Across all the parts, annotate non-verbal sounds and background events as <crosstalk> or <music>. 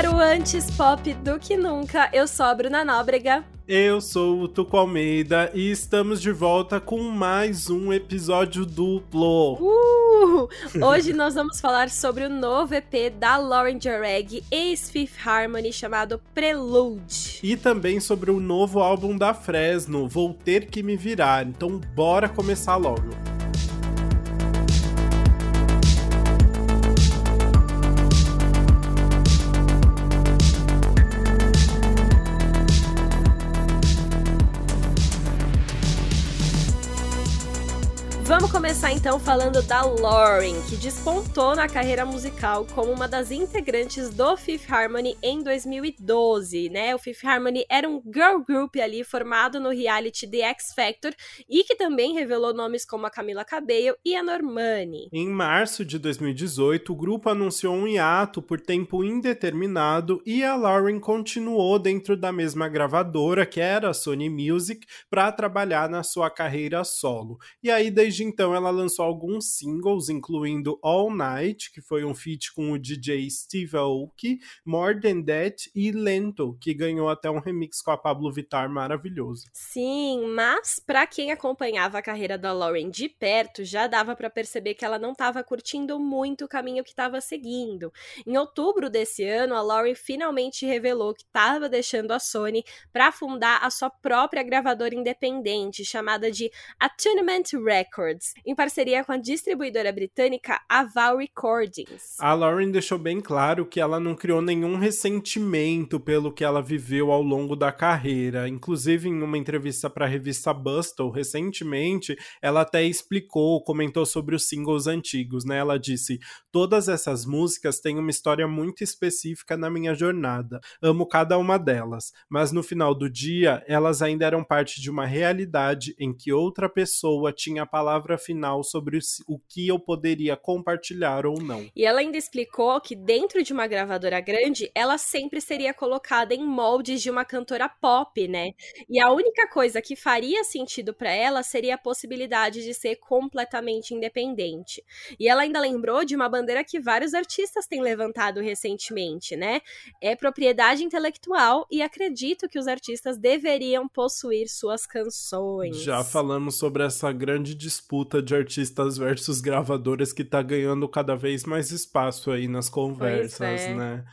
para o Antes Pop do que nunca. Eu sou a Bruna Nóbrega. Eu sou o Tuco Almeida e estamos de volta com mais um episódio duplo. Uh! Hoje nós vamos falar sobre o novo EP da Lauren Jareg, ex-Fifth Harmony, chamado Prelude. E também sobre o novo álbum da Fresno, Vou Ter Que Me Virar. Então bora começar logo. Vamos começar então falando da Lauren, que despontou na carreira musical como uma das integrantes do Fifth Harmony em 2012, né? O Fifth Harmony era um girl group ali formado no reality The X Factor e que também revelou nomes como a Camila Cabello e a Normani. Em março de 2018, o grupo anunciou um hiato por tempo indeterminado e a Lauren continuou dentro da mesma gravadora, que era a Sony Music, para trabalhar na sua carreira solo. E aí desde Desde então, ela lançou alguns singles, incluindo All Night, que foi um feat com o DJ Steve Aoki, More Than That e Lento, que ganhou até um remix com a Pablo Vittar maravilhoso. Sim, mas para quem acompanhava a carreira da Lauren de perto, já dava para perceber que ela não estava curtindo muito o caminho que estava seguindo. Em outubro desse ano, a Lauren finalmente revelou que estava deixando a Sony para fundar a sua própria gravadora independente, chamada de Attunement Records Em parceria com a distribuidora britânica Aval Recordings. A Lauren deixou bem claro que ela não criou nenhum ressentimento pelo que ela viveu ao longo da carreira. Inclusive, em uma entrevista para a revista Bustle recentemente, ela até explicou, comentou sobre os singles antigos, né? Ela disse: "Todas essas músicas têm uma história muito específica na minha jornada. Amo cada uma delas, mas no final do dia, elas ainda eram parte de uma realidade em que outra pessoa tinha a palavra final sobre o que eu poderia compartilhar ou não. E ela ainda explicou que dentro de uma gravadora grande, ela sempre seria colocada em moldes de uma cantora pop, né? E a única coisa que faria sentido para ela seria a possibilidade de ser completamente independente. E ela ainda lembrou de uma bandeira que vários artistas têm levantado recentemente, né? É propriedade intelectual e acredito que os artistas deveriam possuir suas canções. Já falamos sobre essa grande disputa disputa de artistas versus gravadoras que tá ganhando cada vez mais espaço aí nas conversas, é. né?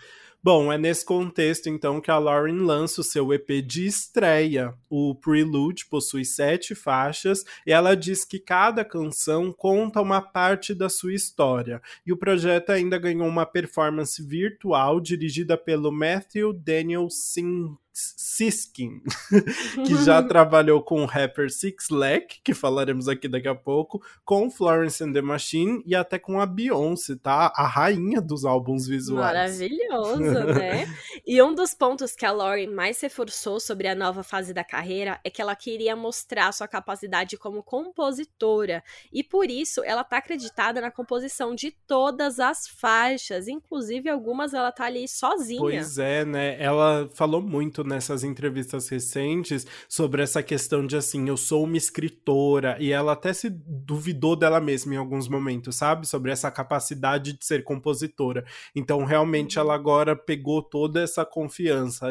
Bom, é nesse contexto então que a Lauren lança o seu EP de estreia. O Prelude possui sete faixas e ela diz que cada canção conta uma parte da sua história. E o projeto ainda ganhou uma performance virtual dirigida pelo Matthew Daniel Singh Siskin, <laughs> que já trabalhou com o rapper Six Lack, que falaremos aqui daqui a pouco, com Florence and the Machine e até com a Beyoncé, tá? A rainha dos álbuns visuais. Maravilhoso, <laughs> né? e um dos pontos que a Lauren mais reforçou sobre a nova fase da carreira é que ela queria mostrar sua capacidade como compositora, e por isso ela tá acreditada na composição de todas as faixas, inclusive algumas ela tá ali sozinha. Pois é, né? Ela falou muito nessas entrevistas recentes sobre essa questão de assim, eu sou uma escritora, e ela até se duvidou dela mesma em alguns momentos, sabe? Sobre essa capacidade de ser compositora. Então, realmente, ela agora pegou toda essa confiança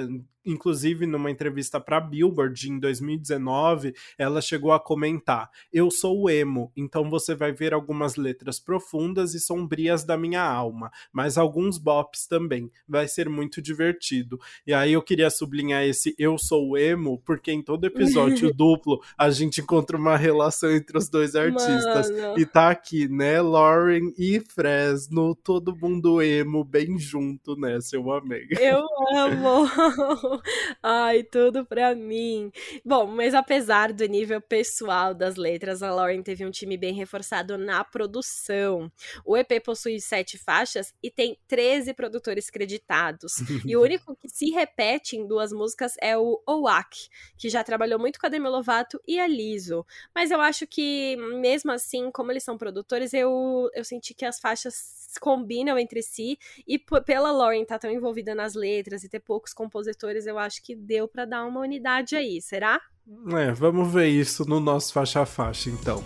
inclusive numa entrevista para Billboard em 2019, ela chegou a comentar: "Eu sou emo, então você vai ver algumas letras profundas e sombrias da minha alma, mas alguns bops também. Vai ser muito divertido". E aí eu queria sublinhar esse eu sou emo, porque em todo episódio <laughs> duplo a gente encontra uma relação entre os dois artistas. Mano. E tá aqui, né, Lauren e Fresno, todo mundo emo bem junto, né, seu amigo. Eu amo. <laughs> <laughs> Ai, tudo pra mim. Bom, mas apesar do nível pessoal das letras, a Lauren teve um time bem reforçado na produção. O EP possui sete faixas e tem 13 produtores creditados. e o <laughs> único que se repete em duas músicas é o Owak, que já trabalhou muito com a Demi Lovato e a Lizzo. Mas eu acho que, mesmo assim, como eles são produtores, eu, eu senti que as faixas combinam entre si e pela Lauren estar tá tão envolvida nas letras e ter poucos compositores, eu acho que deu para dar uma unidade aí, será? É, vamos ver isso no nosso faixa a faixa, então.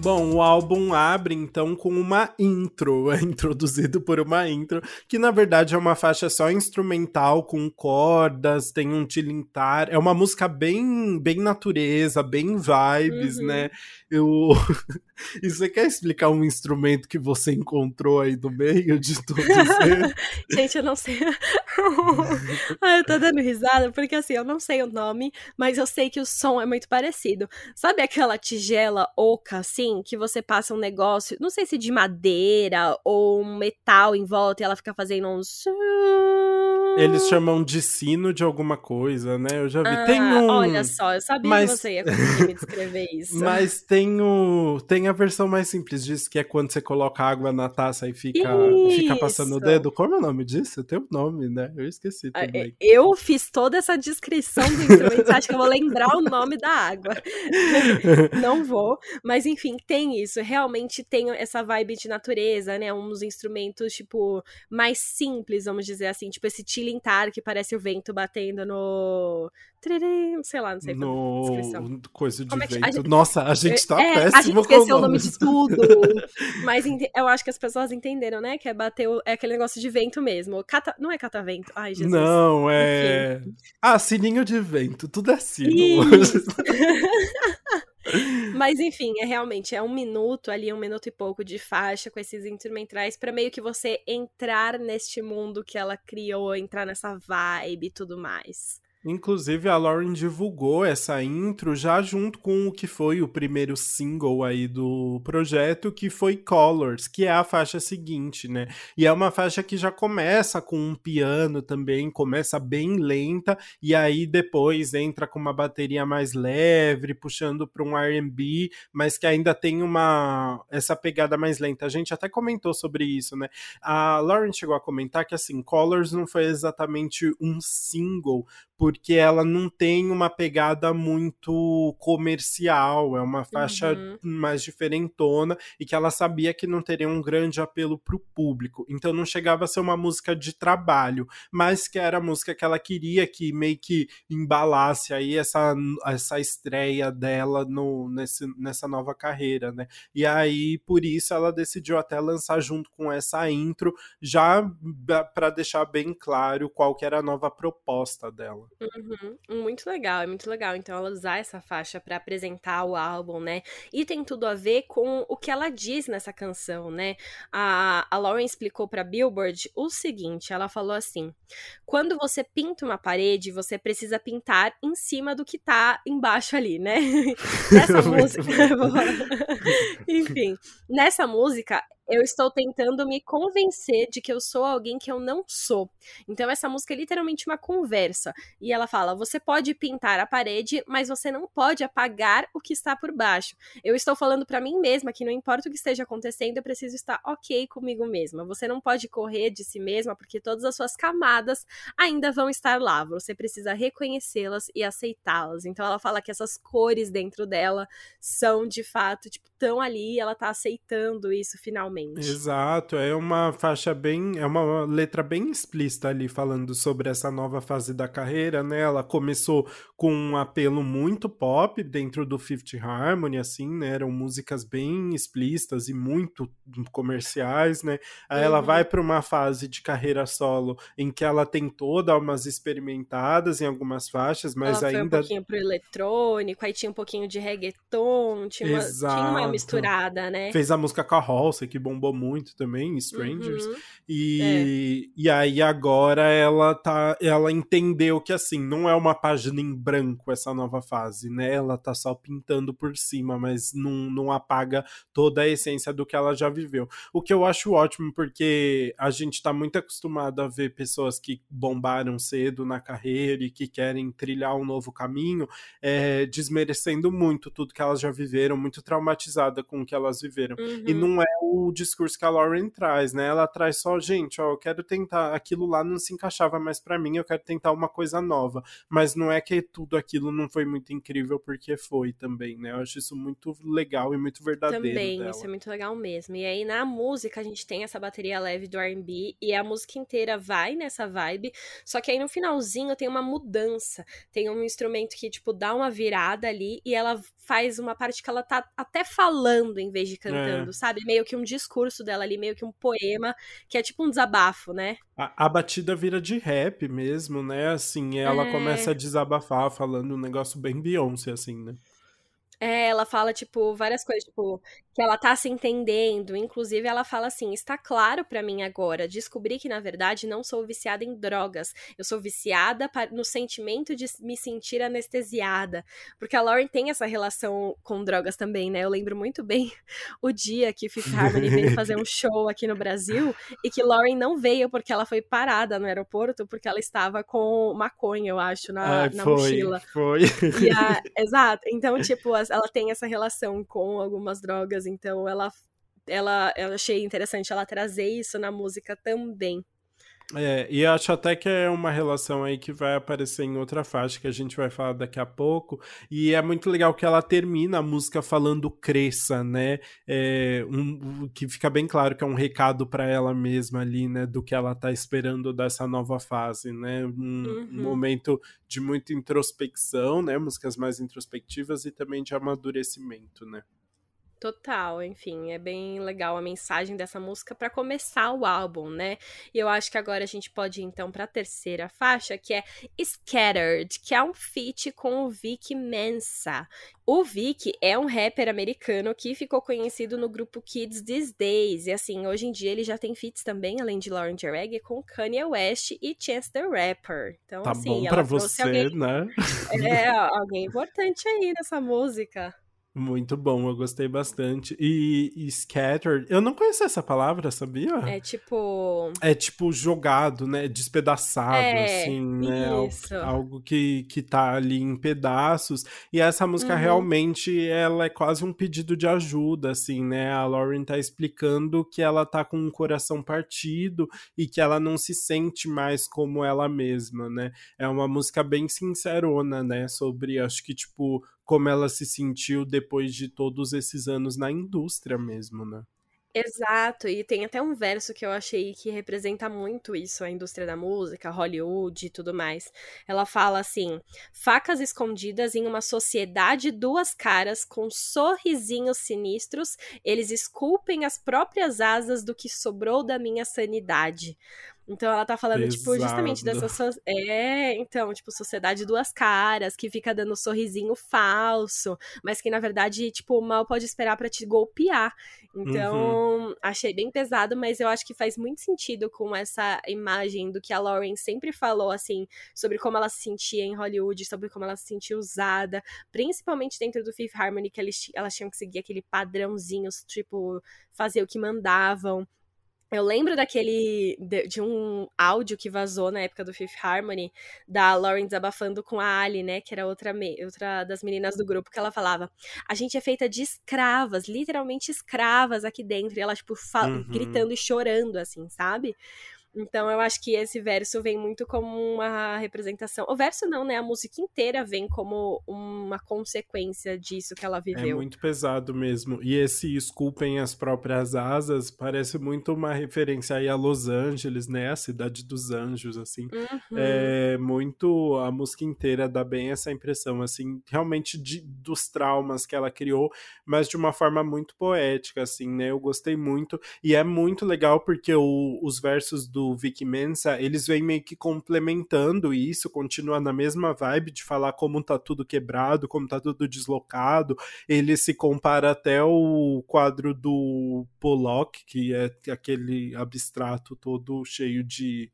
Bom, o álbum abre então com uma intro, <laughs> é introduzido por uma intro, que na verdade é uma faixa só instrumental com cordas, tem um tilintar, é uma música bem bem natureza, bem vibes, uhum. né? Eu <laughs> E você quer explicar um instrumento que você encontrou aí no meio de tudo isso? <laughs> Gente, eu não sei. ah, eu tô dando risada porque assim, eu não sei o nome, mas eu sei que o som é muito parecido. Sabe aquela tigela oca assim, que você passa um negócio, não sei se de madeira ou um metal em volta e ela fica fazendo uns eles chamam de sino de alguma coisa, né? Eu já vi. Ah, tem um. Olha só, eu sabia mas... que você ia conseguir me descrever <laughs> isso. mas tem, o... tem a versão mais simples disso, que é quando você coloca água na taça e fica, fica passando o dedo. Como é o nome disso? Tem um nome, né? Eu esqueci ah, também. Eu fiz toda essa descrição do instrumento, acho que eu vou lembrar o nome da água. <laughs> Não vou. Mas enfim, tem isso. Realmente tem essa vibe de natureza, né? Uns instrumentos, tipo, mais simples, vamos dizer assim. Tipo esse tilintar que parece o vento batendo no. Sei lá, não sei no... descrição. Coisa de Como vento. É a gente... Nossa, a gente tá é, péssimo. A gente esqueceu o nome de tudo. <laughs> mas eu acho que as pessoas entenderam, né? Que é bater. O... É aquele negócio de vento mesmo. Cata... Não é catavento. Ai, Jesus. Não, é. Enfim. Ah, sininho de vento. Tudo é sino. <laughs> Mas enfim, é realmente é um minuto ali, um minuto e pouco de faixa com esses instrumentais para meio que você entrar neste mundo que ela criou, entrar nessa vibe e tudo mais. Inclusive, a Lauren divulgou essa intro já junto com o que foi o primeiro single aí do projeto, que foi Colors, que é a faixa seguinte, né? E é uma faixa que já começa com um piano também, começa bem lenta, e aí depois entra com uma bateria mais leve, puxando para um R&B, mas que ainda tem uma essa pegada mais lenta. A gente até comentou sobre isso, né? A Lauren chegou a comentar que assim, Colors não foi exatamente um single, porque ela não tem uma pegada muito comercial, é uma faixa uhum. mais diferentona e que ela sabia que não teria um grande apelo para o público. Então não chegava a ser uma música de trabalho, mas que era a música que ela queria que meio que embalasse aí essa, essa estreia dela no, nesse, nessa nova carreira, né? E aí por isso ela decidiu até lançar junto com essa intro, já para deixar bem claro qual que era a nova proposta dela. Uhum. Muito legal, é muito legal. Então, ela usar essa faixa para apresentar o álbum, né? E tem tudo a ver com o que ela diz nessa canção, né? A, a Lauren explicou pra Billboard o seguinte: ela falou assim: quando você pinta uma parede, você precisa pintar em cima do que tá embaixo ali, né? <laughs> Nessa música. <laughs> <laughs> Enfim, nessa música, eu estou tentando me convencer de que eu sou alguém que eu não sou. Então essa música é literalmente uma conversa. E ela fala: você pode pintar a parede, mas você não pode apagar o que está por baixo. Eu estou falando para mim mesma que não importa o que esteja acontecendo, eu preciso estar ok comigo mesma. Você não pode correr de si mesma porque todas as suas camadas ainda vão estar lá. Você precisa reconhecê-las e aceitá-las. Então ela fala que essas cores dentro dela são de fato, tipo, tão ali, ela tá aceitando isso finalmente Exato, é uma faixa bem, é uma letra bem explícita ali falando sobre essa nova fase da carreira, né? Ela começou com um apelo muito pop dentro do Fifth Harmony, assim, né? Eram músicas bem explícitas e muito comerciais, né? Aí uhum. ela vai para uma fase de carreira solo em que ela tentou dar umas experimentadas em algumas faixas, mas ela ainda. Foi um pouquinho pro eletrônico, aí tinha um pouquinho de reggaeton, tinha uma, tinha uma misturada, né? Fez a música Carroça, que bombou muito também, Strangers. Uhum. E, é. e aí agora ela tá. Ela entendeu que assim, não é uma página em branco essa nova fase, né? Ela tá só pintando por cima, mas não, não apaga toda a essência do que ela já viveu. O que eu acho ótimo, porque a gente tá muito acostumado a ver pessoas que bombaram cedo na carreira e que querem trilhar um novo caminho, é, desmerecendo muito tudo que elas já viveram, muito traumatizada com o que elas viveram. Uhum. E não é o discurso que a Lauren traz, né? Ela traz só, gente, ó, eu quero tentar, aquilo lá não se encaixava mais para mim, eu quero tentar uma coisa nova. Mas não é que tudo aquilo não foi muito incrível, porque foi também, né? Eu acho isso muito legal e muito verdadeiro. Também, dela. isso é muito legal mesmo. E aí na música a gente tem essa bateria leve do RB e a música inteira vai nessa vibe, só que aí no finalzinho tem uma mudança. Tem um instrumento que, tipo, dá uma virada ali e ela faz uma parte que ela tá até falando em vez de cantando, é. sabe? Meio que um discurso dela ali, meio que um poema, que é tipo um desabafo, né? A, a batida vira de rap mesmo, né? Assim, ela é... começa a desabafar, falando um negócio bem Beyoncé, assim, né? É, ela fala, tipo, várias coisas, tipo, que ela tá se entendendo. Inclusive, ela fala assim: está claro para mim agora. Descobri que, na verdade, não sou viciada em drogas. Eu sou viciada no sentimento de me sentir anestesiada. Porque a Lauren tem essa relação com drogas também, né? Eu lembro muito bem <laughs> o dia que Fifth Harmony veio fazer um show aqui no Brasil e que Lauren não veio porque ela foi parada no aeroporto porque ela estava com maconha, eu acho, na, Ai, na foi, mochila. Foi. A, exato. Então, tipo, as ela tem essa relação com algumas drogas, então ela, ela, eu achei interessante ela trazer isso na música também. É, e acho até que é uma relação aí que vai aparecer em outra faixa que a gente vai falar daqui a pouco. E é muito legal que ela termina a música falando cresça, né? É, um, que fica bem claro que é um recado para ela mesma ali, né? Do que ela tá esperando dessa nova fase, né? Um, uhum. um momento de muita introspecção, né? Músicas mais introspectivas e também de amadurecimento, né? Total, enfim, é bem legal a mensagem dessa música para começar o álbum, né? E eu acho que agora a gente pode ir então para a terceira faixa, que é Scattered, que é um feat com o Vic Mensa. O Vic é um rapper americano que ficou conhecido no grupo Kids These Days, e assim, hoje em dia ele já tem feats também, além de Lauren Jareg, com Kanye West e Chance the Rapper. Então, tá assim, bom pra você, alguém... né? <laughs> É, alguém importante aí nessa música. Muito bom, eu gostei bastante. E, e, scattered, eu não conhecia essa palavra, sabia? É tipo. É tipo jogado, né? Despedaçado, é, assim, né? Isso. Algo, algo, que, que tá ali em pedaços. E essa música uhum. realmente, ela é quase um pedido de ajuda, assim, né? A Lauren tá explicando que ela tá com um coração partido e que ela não se sente mais como ela mesma, né? É uma música bem sincerona, né? Sobre, acho que, tipo, como ela se sentiu depois de todos esses anos na indústria mesmo, né? Exato, e tem até um verso que eu achei que representa muito isso, a indústria da música, Hollywood e tudo mais. Ela fala assim: facas escondidas em uma sociedade duas caras, com sorrisinhos sinistros, eles esculpem as próprias asas do que sobrou da minha sanidade. Então ela tá falando, Pesado. tipo, justamente dessa. So... É, então, tipo, sociedade duas caras, que fica dando um sorrisinho falso, mas que na verdade, tipo, mal pode esperar para te golpear. Então, uhum. achei bem pesado, mas eu acho que faz muito sentido com essa imagem do que a Lauren sempre falou, assim, sobre como ela se sentia em Hollywood, sobre como ela se sentia usada, principalmente dentro do Fifth Harmony, que eles, elas tinham que seguir aquele padrãozinho, tipo, fazer o que mandavam. Eu lembro daquele. De, de, um áudio que vazou na época do Fifth Harmony, da Lauren desabafando com a Ali, né? Que era outra, outra das meninas do grupo, que ela falava: A gente é feita de escravas, literalmente escravas aqui dentro. E ela, tipo, uhum. gritando e chorando, assim, sabe? Então eu acho que esse verso vem muito como uma representação. O verso não, né? A música inteira vem como uma consequência disso que ela é viveu. É muito pesado mesmo. E esse esculpem as próprias asas parece muito uma referência aí a Los Angeles, né? A cidade dos anjos, assim. Uhum. É muito. A música inteira dá bem essa impressão, assim, realmente de, dos traumas que ela criou, mas de uma forma muito poética, assim, né? Eu gostei muito. E é muito legal porque o, os versos do do Vic Mensa, eles vêm meio que complementando isso, continua na mesma vibe de falar como tá tudo quebrado, como tá tudo deslocado. Ele se compara até o quadro do Pollock, que é aquele abstrato todo cheio de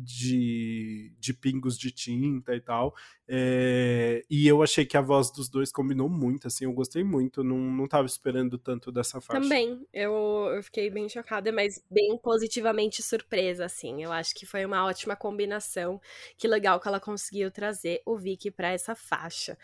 de, de pingos de tinta e tal. É, e eu achei que a voz dos dois combinou muito, assim, eu gostei muito, não, não tava esperando tanto dessa faixa. Também, eu, eu fiquei bem chocada, mas bem positivamente surpresa, assim. Eu acho que foi uma ótima combinação. Que legal que ela conseguiu trazer o Vicky para essa faixa.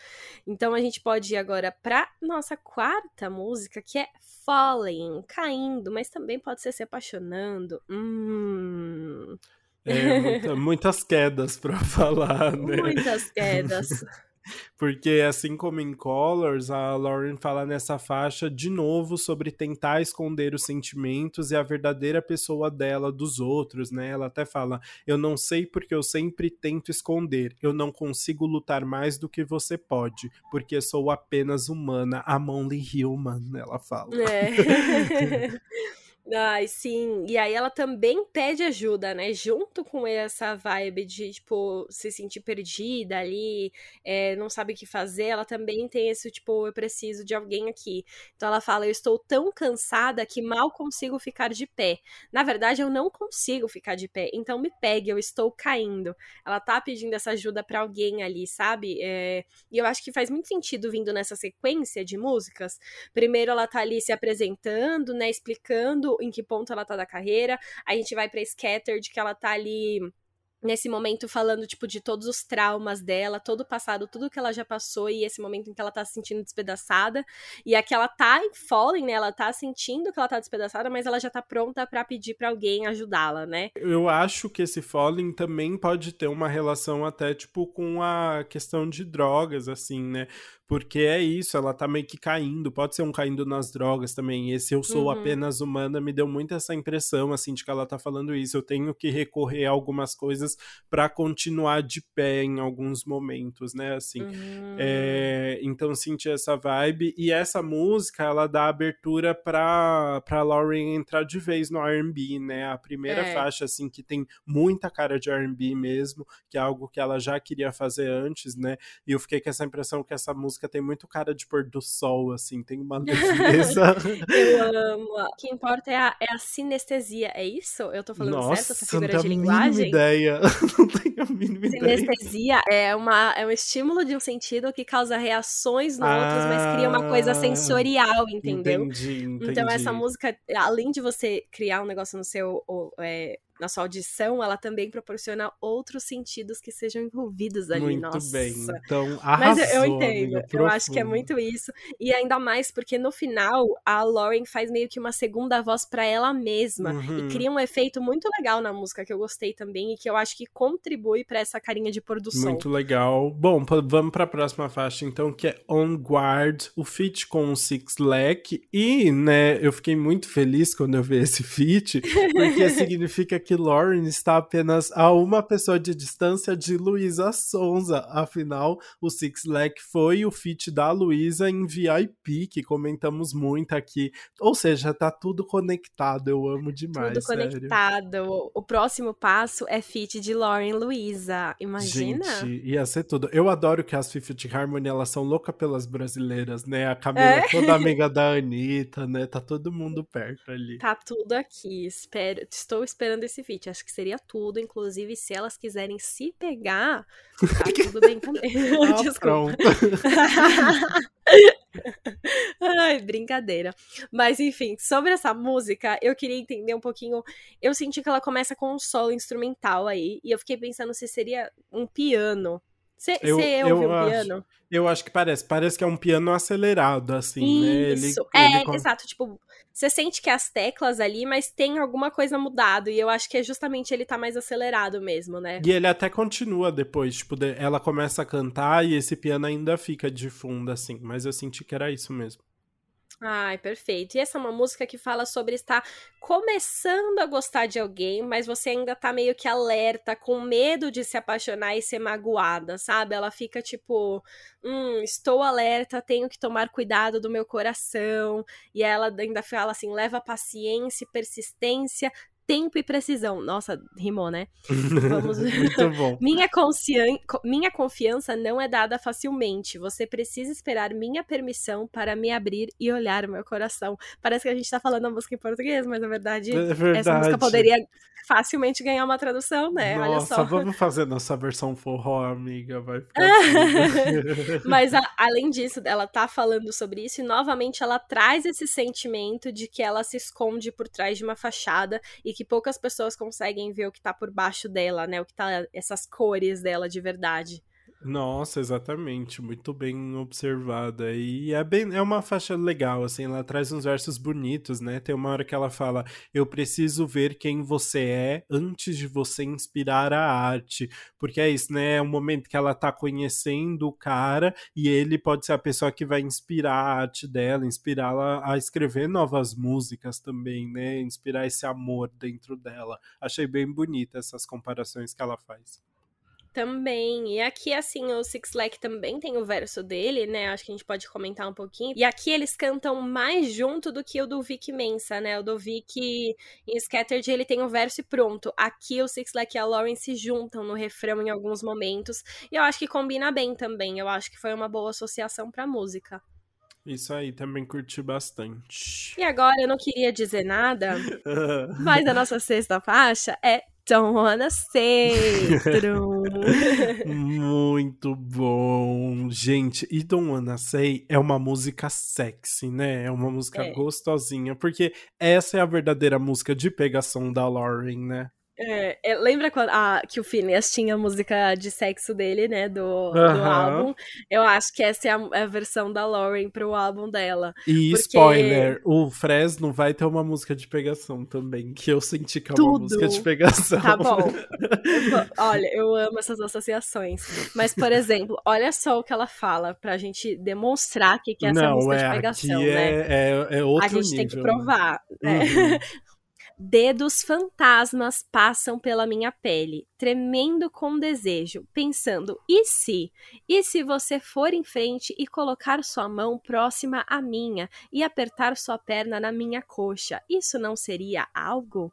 Então a gente pode ir agora para nossa quarta música, que é Falling, caindo, mas também pode ser se apaixonando. Hum. É, muita, muitas quedas para <laughs> falar, né? Muitas quedas. <laughs> Porque, assim como em Colors, a Lauren fala nessa faixa de novo sobre tentar esconder os sentimentos e a verdadeira pessoa dela dos outros, né? Ela até fala: Eu não sei porque eu sempre tento esconder. Eu não consigo lutar mais do que você pode, porque sou apenas humana. I'm only human, ela fala. É. <laughs> Ai, sim. E aí ela também pede ajuda, né? Junto com essa vibe de, tipo, se sentir perdida ali, é, não sabe o que fazer, ela também tem esse, tipo, eu preciso de alguém aqui. Então ela fala, eu estou tão cansada que mal consigo ficar de pé. Na verdade, eu não consigo ficar de pé, então me pegue, eu estou caindo. Ela tá pedindo essa ajuda para alguém ali, sabe? É... E eu acho que faz muito sentido vindo nessa sequência de músicas. Primeiro ela tá ali se apresentando, né, explicando em que ponto ela tá da carreira. A gente vai pra Scattered, que ela tá ali nesse momento falando, tipo, de todos os traumas dela, todo o passado, tudo que ela já passou e esse momento em que ela tá se sentindo despedaçada. E aqui ela tá em falling, né? Ela tá sentindo que ela tá despedaçada, mas ela já tá pronta para pedir para alguém ajudá-la, né? Eu acho que esse falling também pode ter uma relação até, tipo, com a questão de drogas, assim, né? Porque é isso, ela tá meio que caindo, pode ser um caindo nas drogas também. Esse eu sou uhum. apenas humana me deu muito essa impressão, assim, de que ela tá falando isso. Eu tenho que recorrer a algumas coisas para continuar de pé em alguns momentos, né? Assim, uhum. é, então senti essa vibe. E essa música, ela dá abertura pra, pra Lauren entrar de vez no RB, né? A primeira é. faixa, assim, que tem muita cara de RB mesmo, que é algo que ela já queria fazer antes, né? E eu fiquei com essa impressão que essa música música tem muito cara de pôr do sol, assim, tem uma leveza. <laughs> eu amo. O que importa é a, é a sinestesia, é isso? Eu tô falando Nossa, certo essa figura de linguagem? ideia. <laughs> não tenho a mínima ideia. Sinestesia é, uma, é um estímulo de um sentido que causa reações no ah, outros, mas cria uma coisa ah, sensorial, entendeu? Entendi, entendi. Então essa música, além de você criar um negócio no seu é, na sua audição, ela também proporciona outros sentidos que sejam envolvidos ali. Muito Nossa. bem. Então, arrasou, Mas eu, eu entendo. Eu acho que é muito isso. E ainda mais porque no final a Lauren faz meio que uma segunda voz para ela mesma uhum. e cria um efeito muito legal na música que eu gostei também e que eu acho que contribui para essa carinha de pôr do sol. Muito legal. Bom, vamos para a próxima faixa então, que é On Guard, o feat com o Six Lack e, né, eu fiquei muito feliz quando eu vi esse feat, porque <laughs> significa que Lauren está apenas a uma pessoa de distância de Luísa Sonza. Afinal, o Six Lack foi o feat da Luísa em VIP, que comentamos muito aqui. Ou seja, tá tudo conectado. Eu amo demais. Tudo sério. conectado. O próximo passo é feat de Lauren Luísa. Imagina? Gente, ia ser tudo. Eu adoro que as Fifth Harmony elas são loucas pelas brasileiras, né? A Camila é toda amiga <laughs> da Anitta, né? Tá todo mundo perto ali. Tá tudo aqui. Espero, estou esperando esse esse feat. Acho que seria tudo, inclusive se elas quiserem se pegar, tá <laughs> tudo bem também. Ah, <laughs> Desculpa. <laughs> Ai, brincadeira. Mas enfim, sobre essa música, eu queria entender um pouquinho. Eu senti que ela começa com um solo instrumental aí, e eu fiquei pensando se seria um piano. Você ouviu um piano? Eu acho que parece. Parece que é um piano acelerado, assim, Isso. né? Ele, é, ele... exato. Tipo, você sente que as teclas ali, mas tem alguma coisa mudado. E eu acho que é justamente ele tá mais acelerado mesmo, né? E ele até continua depois. Tipo, ela começa a cantar e esse piano ainda fica de fundo, assim. Mas eu senti que era isso mesmo. Ai, perfeito. E essa é uma música que fala sobre estar começando a gostar de alguém, mas você ainda tá meio que alerta, com medo de se apaixonar e ser magoada, sabe? Ela fica tipo, hum, estou alerta, tenho que tomar cuidado do meu coração. E ela ainda fala assim: leva paciência e persistência, tempo e precisão. Nossa, rimou, né? Vamos... <laughs> Muito <laughs> bom. minha, conscian... minha confiança não é dada facilmente. Você precisa esperar minha permissão para me abrir e olhar o meu coração. Parece que a gente tá falando a música em português, mas na verdade, é verdade. essa música poderia facilmente ganhar uma tradução, né? Nossa, Olha só. vamos fazer nossa versão forró, amiga. Vai ficar <laughs> Mas a, além disso, ela tá falando sobre isso e novamente ela traz esse sentimento de que ela se esconde por trás de uma fachada e que poucas pessoas conseguem ver o que tá por baixo dela, né? O que tá essas cores dela de verdade. Nossa, exatamente, muito bem observada. E é bem, é uma faixa legal, assim, ela traz uns versos bonitos, né? Tem uma hora que ela fala: "Eu preciso ver quem você é antes de você inspirar a arte". Porque é isso, né? É um momento que ela tá conhecendo o cara e ele pode ser a pessoa que vai inspirar a arte dela, inspirá-la a escrever novas músicas também, né? Inspirar esse amor dentro dela. Achei bem bonita essas comparações que ela faz. Também. E aqui, assim, o Six Lack também tem o verso dele, né? Acho que a gente pode comentar um pouquinho. E aqui eles cantam mais junto do que o do Vic Mensa, né? O do Vic em Scattered ele tem o verso e pronto. Aqui o Six Lack e a Lauren se juntam no refrão em alguns momentos. E eu acho que combina bem também. Eu acho que foi uma boa associação pra música. Isso aí, também curti bastante. E agora, eu não queria dizer nada, <laughs> mas a nossa sexta faixa é Wanna Say. <laughs> Muito bom. Gente, e Don't Wanna Say é uma música sexy, né? É uma música é. gostosinha, porque essa é a verdadeira música de pegação da Lauren, né? É, é, lembra quando, ah, que o Phineas tinha a música de sexo dele, né, do, uh -huh. do álbum? Eu acho que essa é a, é a, versão da Lauren pro álbum dela. E porque... spoiler, o Fresno vai ter uma música de pegação também, que eu senti que é uma música de pegação. Tá bom. <laughs> olha, eu amo essas associações. Mas, por exemplo, olha só o que ela fala pra gente demonstrar que, que é essa Não, música é, de pegação, né? É, é, é outro A gente nível, tem que provar. Né? Né? Uhum. <laughs> Dedos fantasmas passam pela minha pele, tremendo com desejo, pensando: e se? E se você for em frente e colocar sua mão próxima à minha e apertar sua perna na minha coxa? Isso não seria algo?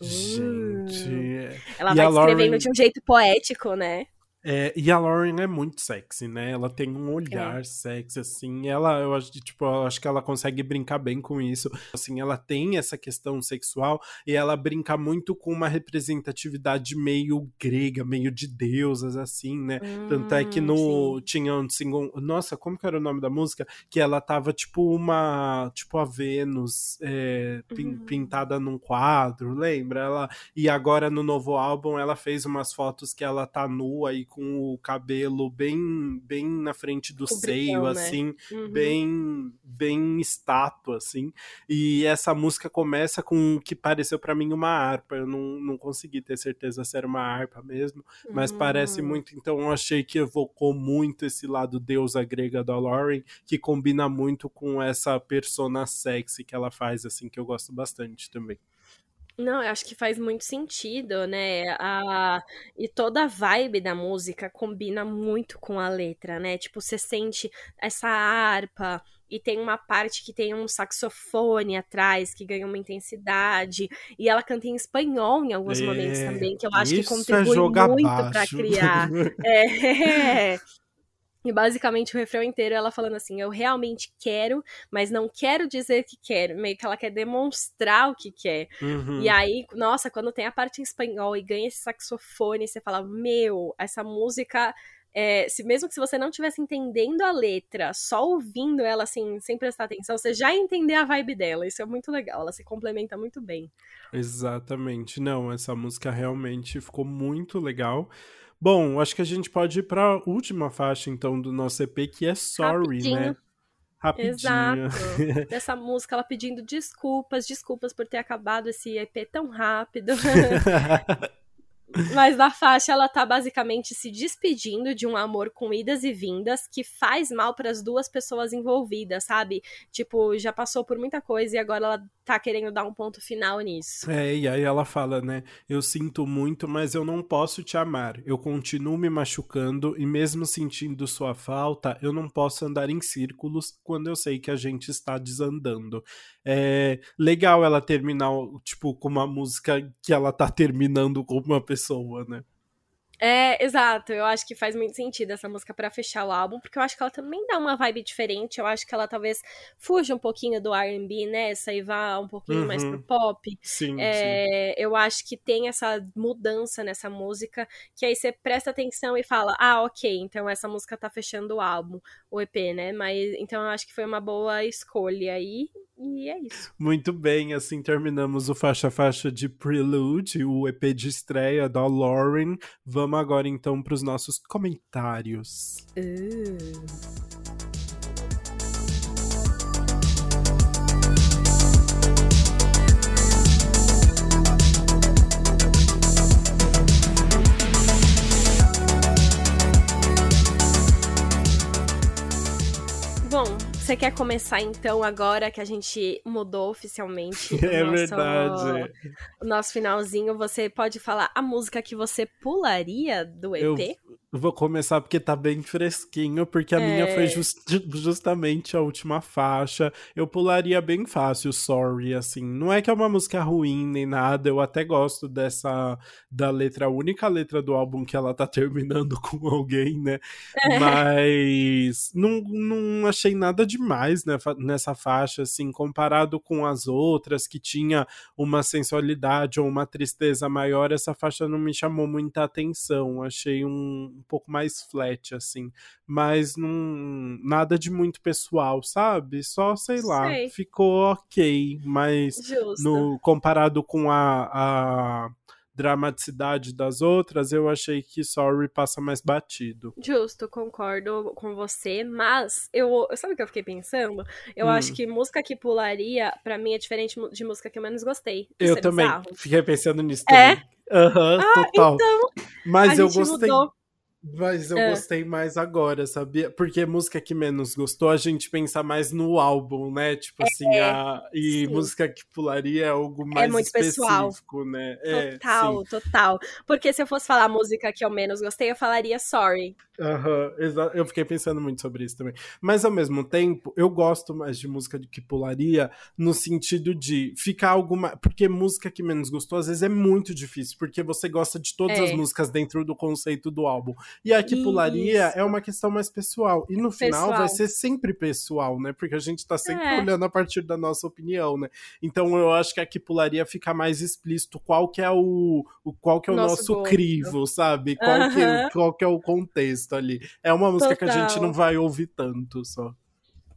Gente. Hum. Ela E vai escrevendo Lauren- de um jeito poético, né? É, e a Lauren é muito sexy, né? Ela tem um olhar sexy, assim. Ela, eu acho, tipo, eu acho que ela consegue brincar bem com isso. Assim, ela tem essa questão sexual e ela brinca muito com uma representatividade meio grega, meio de deusas, assim, né? Tanto é que Hum, no sim. tinha um single, nossa, como que era o nome da música? Que ela tava tipo uma, tipo a Vênus é, pin- Uhum. pintada num quadro, lembra? Ela e agora no novo álbum ela fez umas fotos que ela tá nua e com o cabelo bem bem na frente do Com seio, brilhão, né? assim, Uhum. bem bem estátua, assim. E essa música começa com o que pareceu pra mim uma harpa. Eu não, não consegui ter certeza se era uma harpa mesmo, mas parece Hum. muito. Então eu achei que evocou muito esse lado deusa grega da Lauren, que combina muito com essa persona sexy que ela faz, assim, que eu gosto bastante também. Não, eu acho que faz muito sentido, né? A... E toda a vibe da música combina muito com a letra, né? Tipo, você sente essa harpa e tem uma parte que tem um saxofone atrás que ganha uma intensidade. E ela canta em espanhol em alguns momentos É, também, que eu acho que é contribui jogar muito baixo. criar. <laughs> É. E basicamente o refrão inteiro ela falando assim: eu realmente quero, mas não quero dizer que quero. Meio que ela quer demonstrar o que quer. Uhum. E aí, nossa, quando tem a parte em espanhol e ganha esse saxofone, você fala: Meu, essa música. é, se, mesmo que se você não estivesse entendendo a letra, só ouvindo ela assim, sem prestar atenção, você já entender a vibe dela. Isso é muito legal, ela se complementa muito bem. Exatamente. Não, essa música realmente ficou muito legal. Bom, acho que a gente pode ir pra última faixa, então, do nosso EP, que é Sorry, Rapidinho. né? Rapidinho. Exato. <laughs> Dessa música, ela pedindo desculpas, desculpas por ter acabado esse EP tão rápido. <laughs> Mas na faixa ela tá basicamente se despedindo de um amor com idas e vindas que faz mal para as duas pessoas envolvidas, sabe? Tipo, já passou por muita coisa e agora ela tá querendo dar um ponto final nisso. É, e aí ela fala, né? Eu sinto muito, mas eu não posso te amar. Eu continuo me machucando e mesmo sentindo sua falta, eu não posso andar em círculos quando eu sei que a gente está desandando. É legal ela terminar, tipo, com uma música que ela tá terminando com uma pessoa, né? É, exato. Eu acho que faz muito sentido essa música para fechar o álbum, porque eu acho que ela também dá uma vibe diferente. Eu acho que ela talvez fuja um pouquinho do R&B, né? Essa e vá um pouquinho uhum. mais pro pop. Sim, é, sim. Eu acho que tem essa mudança nessa música, que aí você presta atenção e fala, ah, ok, então essa música tá fechando o álbum, o EP, né? Mas então eu acho que foi uma boa escolha aí. E é isso. Muito bem, assim terminamos o faixa faixa de Prelude, o EP de estreia da Lauren. Vamos agora então para os nossos comentários. Uh. Você quer começar então agora que a gente mudou oficialmente? <laughs> É nosso, verdade. O nosso finalzinho, você pode falar a música que você pularia do EP? Eu vou começar porque tá bem fresquinho, porque a é... minha foi just, justamente a última faixa. Eu pularia bem fácil, sorry, assim. Não é que é uma música ruim nem nada, eu até gosto dessa da letra, a única letra do álbum que ela tá <laughs> terminando com alguém, né? É. Mas não, não achei nada de demais né, nessa faixa, assim, comparado com as outras que tinha uma sensualidade ou uma tristeza maior, essa faixa não me chamou muita atenção. Achei um, um pouco mais flat, assim, mas não nada de muito pessoal, sabe? Só sei lá, sei. ficou ok, mas Justo. no comparado com a, a dramaticidade das outras, eu achei que Sorry passa mais batido. Justo, concordo com você, mas eu. Sabe o que eu fiquei pensando? Eu hum. acho que música que pularia, para mim, é diferente de música que eu menos gostei. eu é também. Bizarro. Fiquei pensando nisso é? também. Aham, uhum, ah, total. Então, mas eu gostei. Mudou. Mas eu é. gostei mais agora, sabia? Porque música que menos gostou, a gente pensa mais no álbum, né? Tipo assim, é, a... e sim. música que pularia é algo é mais é muito específico, pessoal. né? Total, é, total. Porque se eu fosse falar a música que eu menos gostei, eu falaria Sorry. Aham, uhum, eu fiquei pensando muito sobre isso também. Mas ao mesmo tempo, eu gosto mais de música que pularia no sentido de ficar alguma. Porque música que menos gostou, às vezes é muito difícil, porque você gosta de todas as músicas dentro do conceito do álbum. E a que pularia é uma questão mais pessoal. E no final pessoal. vai ser sempre pessoal, né? Porque a gente tá sempre é. olhando a partir da nossa opinião, né? Então eu acho que a que pularia fica mais explícito qual que é o, o qual que é o nosso, nosso crivo, sabe? Qual, que, qual que é o contexto ali. É uma música Total. que a gente não vai ouvir tanto só.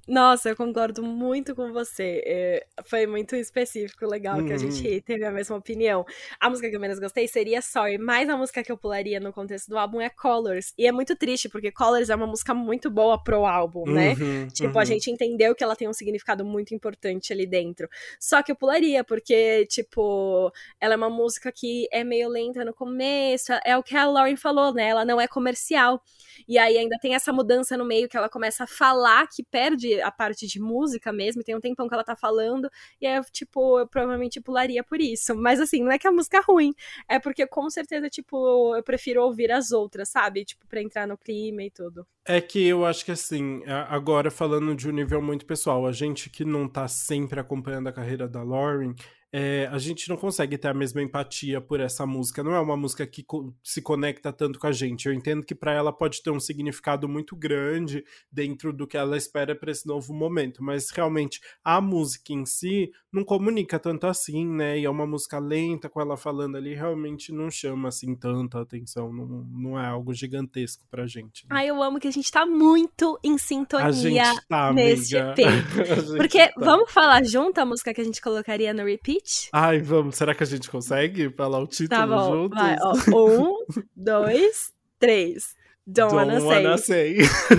Nossa, eu concordo muito com você. É, foi muito específico, legal, uhum. que a gente uhum. teve a mesma opinião. A música que eu menos gostei seria Sorry, mas a música que eu pularia no contexto do álbum é Colors. E é muito triste, porque Colors é uma música muito boa pro álbum, né? Uhum, tipo, uhum. a gente entendeu que ela tem um significado muito importante ali dentro. Só que eu pularia, porque, tipo, ela é uma música que é meio lenta no começo. É o que a Lauren falou, né? Ela não é comercial. E aí ainda tem essa mudança no meio que ela começa a falar que perde a parte de música mesmo, tem um tempão que ela tá falando, e aí, tipo, eu provavelmente pularia por isso. Mas assim, não é que a música é ruim, é porque com certeza, tipo, eu prefiro ouvir as outras, sabe? Tipo, pra entrar no clima e tudo. É que eu acho que assim, agora falando de um nível muito pessoal, a gente que não tá sempre acompanhando a carreira da Lauren, é, a gente não consegue ter a mesma empatia por essa música. Não é uma música que co se conecta tanto com a gente. Eu entendo que para ela pode ter um significado muito grande dentro do que ela espera para esse novo momento, mas realmente a música em si não comunica tanto assim, né? E é uma música lenta com ela falando ali, realmente não chama assim tanta atenção. Não, não é algo gigantesco pra gente. Né? Ai, eu amo que a gente tá muito em sintonia tá, nesse EP. <laughs> Porque tá. vamos falar junto a música que a gente colocaria no repeat? Ai, vamos. Será que a gente consegue falar o título tá bom, juntos? Vai, ó. Um, <laughs> dois, três. Don't, Don't wanna, wanna say. <laughs>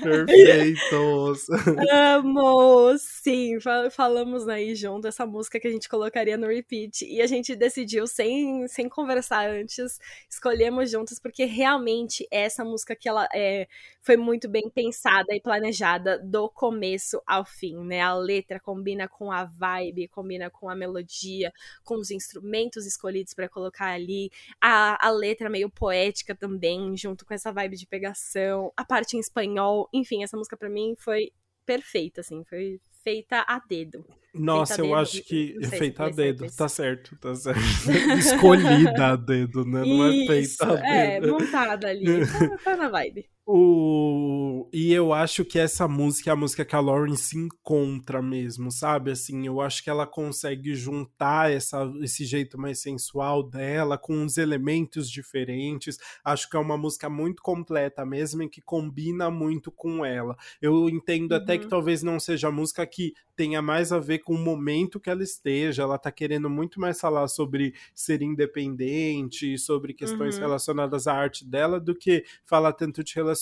Perfeitos. Amo, sim. Falamos aí junto essa música que a gente colocaria no repeat. E a gente decidiu, sem, sem conversar antes, escolhemos juntos, porque realmente essa música que ela é, foi muito bem pensada e planejada do começo ao fim, né? A letra combina com a vibe, combina com a melodia, com os instrumentos escolhidos para colocar ali. A, a letra meio poética também bem, junto com essa vibe de pegação, a parte em espanhol, enfim, essa música para mim foi perfeita, assim, foi feita a dedo. Nossa, eu acho que feita a dedo, tá certo, tá certo. <laughs> Escolhida a dedo, né? Não é feita a é, dedo. É, montada ali, tá, tá na vibe. O... E eu acho que essa música é a música que a Lauren se encontra mesmo, sabe? Assim, eu acho que ela consegue juntar essa, esse jeito mais sensual dela com uns elementos diferentes. Acho que é uma música muito completa mesmo e que combina muito com ela. Eu entendo uhum. até que uhum. talvez não seja a música que tenha mais a ver com o momento que ela esteja. Ela tá querendo muito mais falar sobre ser independente, sobre questões uhum. relacionadas à arte dela, do que falar tanto de relacionamento,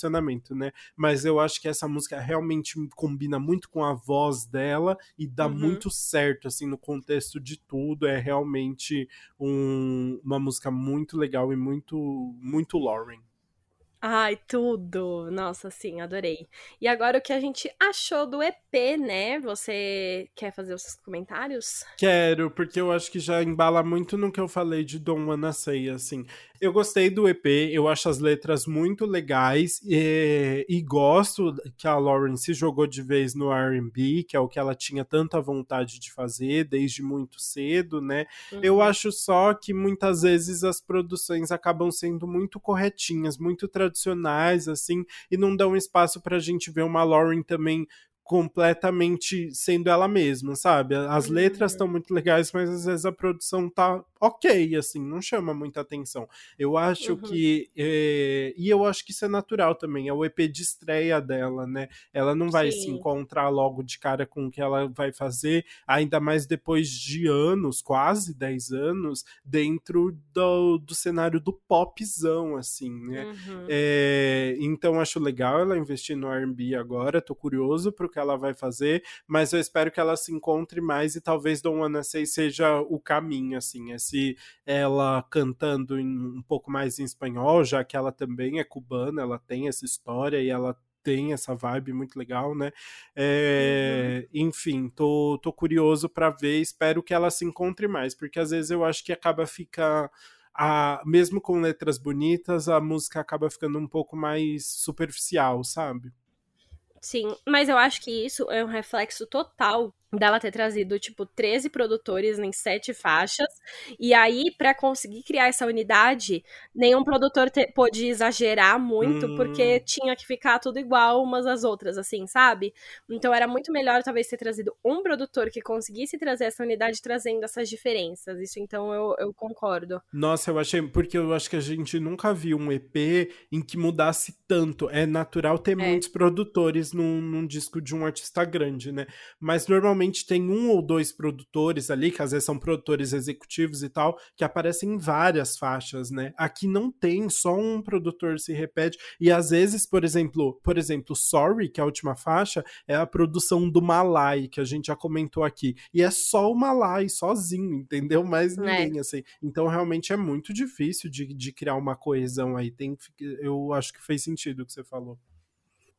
né? Mas eu acho que essa música realmente combina muito com a voz dela e dá uhum. muito certo, assim, no contexto de tudo. É realmente um, uma música muito legal e muito, muito Lauren. Ai, tudo! Nossa, sim, adorei. E agora o que a gente achou do EP, né? Você quer fazer os seus comentários? Quero, porque eu acho que já embala muito no que eu falei de Dom Say, assim. Eu gostei do EP, eu acho as letras muito legais e, e gosto que a Lauren se jogou de vez no R&B, que é o que ela tinha tanta vontade de fazer desde muito cedo, né? Uhum. Eu acho só que muitas vezes as produções acabam sendo muito corretinhas, muito tradicionais, assim, e não dão espaço pra gente ver uma Lauren também completamente sendo ela mesma, sabe? As letras estão uhum. muito legais, mas às vezes a produção tá ok, assim, não chama muita atenção. Eu acho uhum. que. É, e eu acho que isso é natural também, é o EP de estreia dela, né? Ela não vai Sim. se encontrar logo de cara com o que ela vai fazer, ainda mais depois de anos, quase 10 anos, dentro do, do cenário do popzão, assim, né? Uhum. É, então acho legal ela investir no RB agora, tô curioso pro que ela vai fazer, mas eu espero que ela se encontre mais e talvez Don't Wanna Say seja o caminho, assim, esse ela cantando em, um pouco mais em espanhol, já que ela também é cubana, ela tem essa história e ela tem essa vibe muito legal, né? É, uhum. Enfim, tô, tô curioso para ver, espero que ela se encontre mais, porque às vezes eu acho que acaba ficar a, mesmo com letras bonitas, a música acaba ficando um pouco mais superficial, sabe? Sim, mas eu acho que isso é um reflexo total dela ter trazido, tipo, 13 produtores em sete faixas. E aí, para conseguir criar essa unidade, nenhum produtor te, pôde exagerar muito, hum. porque tinha que ficar tudo igual umas às outras, assim, sabe? Então era muito melhor, talvez, ter trazido um produtor que conseguisse trazer essa unidade trazendo essas diferenças. Isso, então, eu, eu concordo. Nossa, eu achei. Porque eu acho que a gente nunca viu um EP em que mudasse tanto. É natural ter é. muitos produtores num, num disco de um artista grande, né? Mas normalmente geralmente tem um ou dois produtores ali, que às vezes são produtores executivos e tal, que aparecem em várias faixas, né? Aqui não tem, só um produtor se repete. E às vezes, por exemplo, por exemplo, Sorry, que é a última faixa, é a produção do Malai, que a gente já comentou aqui. E é só o Malai, sozinho, entendeu? Mais é. ninguém, é. assim. Então, realmente é muito difícil de, de criar uma coesão aí. Tem, eu acho que fez sentido o que você falou.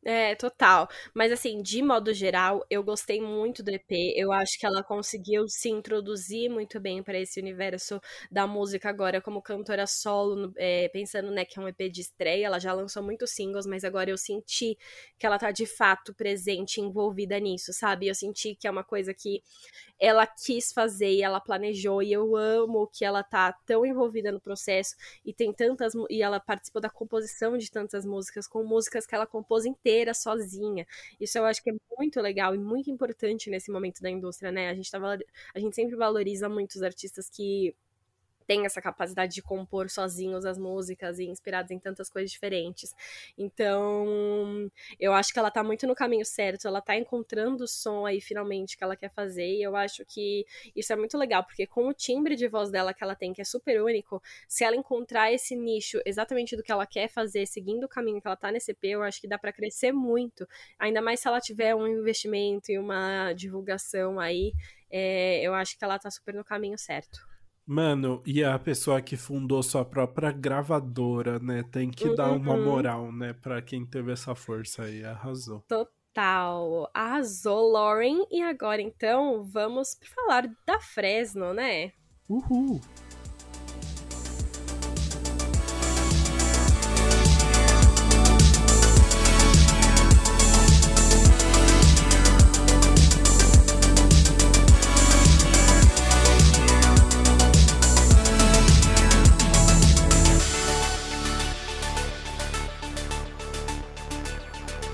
É, total. Mas assim, de modo geral, eu gostei muito do EP. Eu acho que ela conseguiu se introduzir muito bem para esse universo da música agora como cantora solo, é, pensando, né, que é um EP de estreia. Ela já lançou muitos singles, mas agora eu senti que ela tá de fato presente, envolvida nisso, sabe? Eu senti que é uma coisa que ela quis fazer e ela planejou e eu amo que ela tá tão envolvida no processo e tem tantas e ela participou da composição de tantas músicas com músicas que ela compôs inteira sozinha. Isso eu acho que é muito legal e muito importante nesse momento da indústria, né? A gente tá a gente sempre valoriza muito os artistas que tem essa capacidade de compor sozinhos as músicas e inspirados em tantas coisas diferentes. Então, eu acho que ela tá muito no caminho certo, ela tá encontrando o som aí finalmente que ela quer fazer, e eu acho que isso é muito legal, porque com o timbre de voz dela que ela tem, que é super único, se ela encontrar esse nicho exatamente do que ela quer fazer, seguindo o caminho que ela tá nesse EP, eu acho que dá para crescer muito, ainda mais se ela tiver um investimento e uma divulgação aí, é, eu acho que ela tá super no caminho certo. Mano, e a pessoa que fundou sua própria gravadora, né? Tem que uhum. dar uma uhum. moral, né? Pra quem teve essa força aí. Arrasou. Total. Arrasou, Lauren. E agora, então, vamos falar da Fresno, né? Uhul.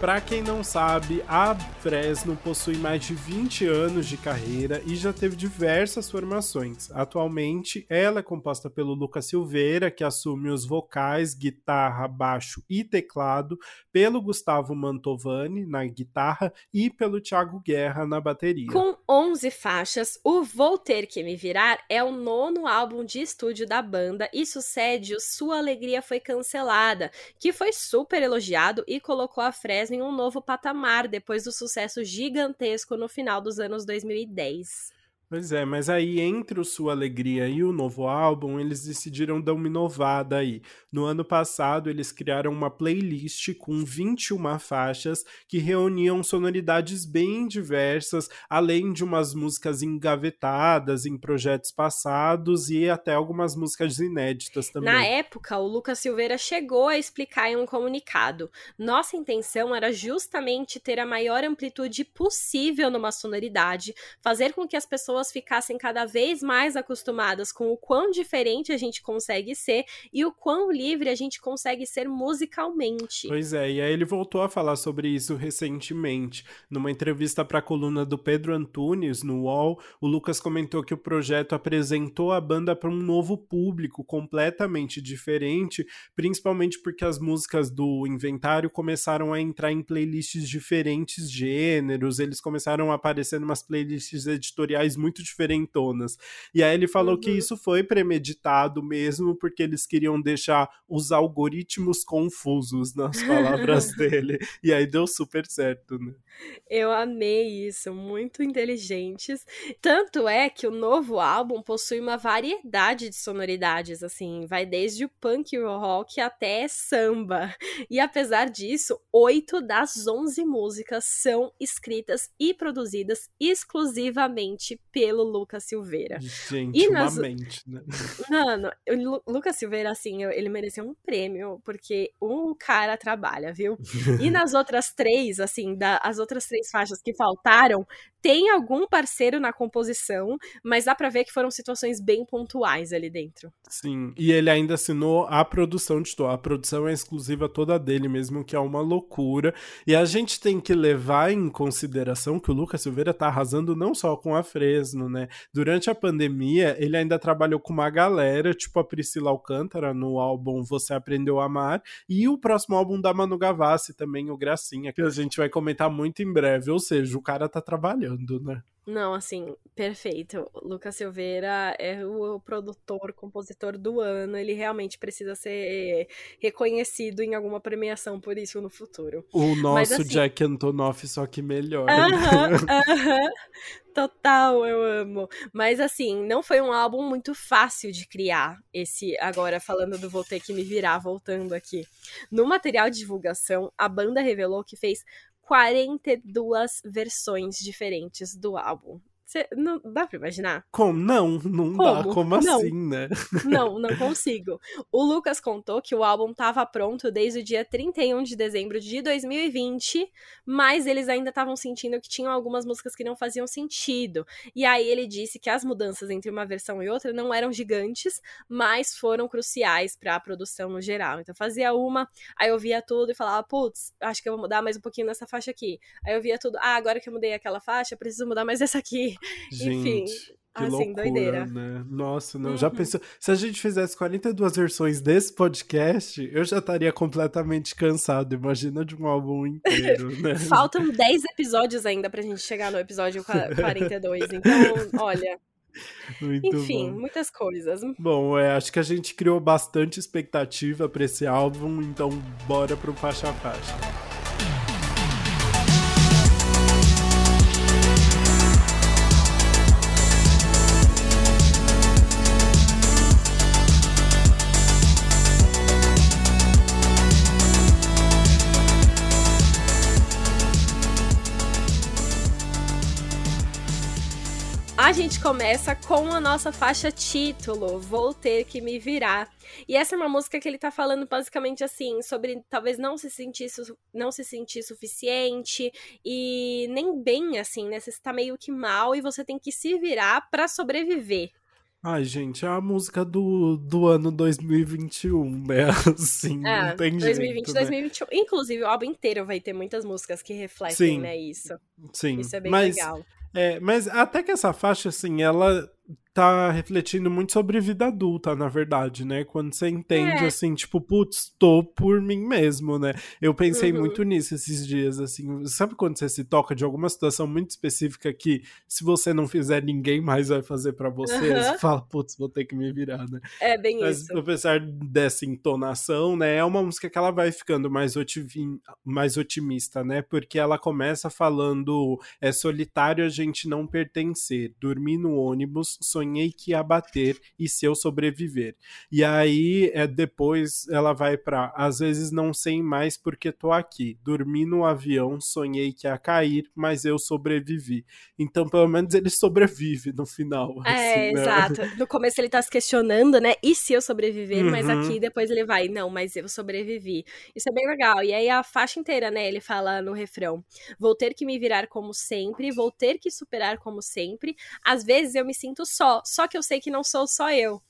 Para quem não sabe, a Fresno possui mais de 20 anos de carreira e já teve diversas formações. Atualmente, ela é composta pelo Lucas Silveira, que assume os vocais, guitarra, baixo e teclado, pelo Gustavo Mantovani na guitarra e pelo Thiago Guerra na bateria. Com 11 faixas, o Vou Ter Que Me Virar é o nono álbum de estúdio da banda e sucede o Sua Alegria Foi Cancelada, que foi super elogiado e colocou a Fresno em um novo patamar depois do sucesso gigantesco no final dos anos 2010. Pois é, mas aí entre o Sua Alegria e o novo álbum, eles decidiram dar uma inovada aí. No ano passado, eles criaram uma playlist com 21 faixas que reuniam sonoridades bem diversas, além de umas músicas engavetadas em projetos passados e até algumas músicas inéditas também. Na época, o Lucas Silveira chegou a explicar em um comunicado: nossa intenção era justamente ter a maior amplitude possível numa sonoridade, fazer com que as pessoas pessoas ficassem cada vez mais acostumadas com o quão diferente a gente consegue ser e o quão livre a gente consegue ser musicalmente. Pois é, e aí ele voltou a falar sobre isso recentemente. Numa entrevista para a coluna do Pedro Antunes no UOL, o Lucas comentou que o projeto apresentou a banda para um novo público completamente diferente, principalmente porque as músicas do inventário começaram a entrar em playlists diferentes gêneros, eles começaram a aparecer em umas playlists editoriais muito diferentonas. E aí ele falou uhum. que isso foi premeditado mesmo, porque eles queriam deixar os algoritmos confusos nas <laughs> palavras dele. E aí deu super certo, né? Eu amei isso, muito inteligentes. Tanto é que o novo álbum possui uma variedade de sonoridades, assim, vai desde o punk rock até samba. E apesar disso, oito das onze músicas são escritas e produzidas exclusivamente pelo Lucas Silveira. Gente, e nas... mente, né? Mano, o Lucas Silveira, assim, ele mereceu um prêmio, porque um cara trabalha, viu? E <laughs> nas outras três, assim, da, as outras três faixas que faltaram, tem algum parceiro na composição, mas dá pra ver que foram situações bem pontuais ali dentro. Sim, e ele ainda assinou a produção de tudo. A produção é exclusiva toda dele mesmo, que é uma loucura. E a gente tem que levar em consideração que o Lucas Silveira tá arrasando não só com a Fresno, né? Durante a pandemia, ele ainda trabalhou com uma galera, tipo a Priscila Alcântara, no álbum Você Aprendeu a Amar, e o próximo álbum da Manu Gavassi também, o Gracinha, que a gente vai comentar muito em breve. Ou seja, o cara tá trabalhando né? Não, assim, perfeito. Lucas Silveira é o produtor, compositor do ano. Ele realmente precisa ser reconhecido em alguma premiação por isso no futuro. O nosso Mas, assim... Jack Antonoff, só que melhor. Aham, <laughs> aham. Total, eu amo. Mas assim, não foi um álbum muito fácil de criar. Esse, agora falando do Vou Ter Que Me Virar, voltando aqui. No material de divulgação, a banda revelou que fez 42 versões diferentes do álbum. Cê, não dá pra imaginar? Como? Não, não Como? dá. Como não. assim, né? Não, não consigo. O Lucas contou que o álbum estava pronto desde o dia 31 de dezembro de 2020, mas eles ainda estavam sentindo que tinham algumas músicas que não faziam sentido. E aí ele disse que as mudanças entre uma versão e outra não eram gigantes, mas foram cruciais para a produção no geral. Então fazia uma, aí eu via tudo e falava, putz, acho que eu vou mudar mais um pouquinho nessa faixa aqui. Aí eu via tudo, ah, agora que eu mudei aquela faixa, preciso mudar mais essa aqui. Gente. Enfim. Que assim, loucura, doideira. né? Nossa, não. Uhum. Já pensou? Se a gente fizesse 42 versões desse podcast, eu já estaria completamente cansado. Imagina de um álbum inteiro, né? <laughs> Faltam 10 episódios ainda pra gente chegar no episódio 42. Então, olha. Muito Enfim, bom. muitas coisas. Bom, é, acho que a gente criou bastante expectativa para esse álbum, então bora pro faixa a faixa. Gente começa com a nossa faixa título, Vou Ter Que Me Virar. E essa é uma música que ele tá falando basicamente assim, sobre talvez não se sentir, não se sentir suficiente e nem bem assim, né? Você está meio que mal e você tem que se virar para sobreviver. Ai, gente, é a música do, do ano 2021, né? <laughs> Assim, é, não tem 2020, jeito, 2021. Né? Inclusive, o álbum inteiro vai ter muitas músicas que refletem, sim, né, isso. Sim. Isso é bem mas, legal. É, mas até que essa faixa, assim, ela tá refletindo muito sobre vida adulta, na verdade, né? Quando você entende, é. assim, tipo, putz, tô por mim mesmo, né? Eu pensei uhum. muito nisso esses dias, assim. Sabe quando você se toca de alguma situação muito específica que, se você não fizer, ninguém mais vai fazer para você? Uhum. Você fala, putz, vou ter que me virar, né? É, bem Mas, isso. apesar dessa entonação, né? É uma música que ela vai ficando mais, otim mais otimista, né? Porque ela começa falando, é solitário a gente não pertencer, dormir no ônibus, sonhar sonhei que ia bater e se eu sobreviver. E aí, é, depois ela vai para às vezes não sei mais porque tô aqui. Dormi no avião, sonhei que ia cair, mas eu sobrevivi. Então, pelo menos ele sobrevive no final. É, assim, né? exato. No começo ele tá se questionando, né? E se eu sobreviver? Uhum. Mas aqui depois ele vai, não, mas eu sobrevivi. Isso é bem legal. E aí a faixa inteira, né? Ele fala no refrão: Vou ter que me virar como sempre, vou ter que superar como sempre. Às vezes eu me sinto só, só que eu sei que não sou só eu.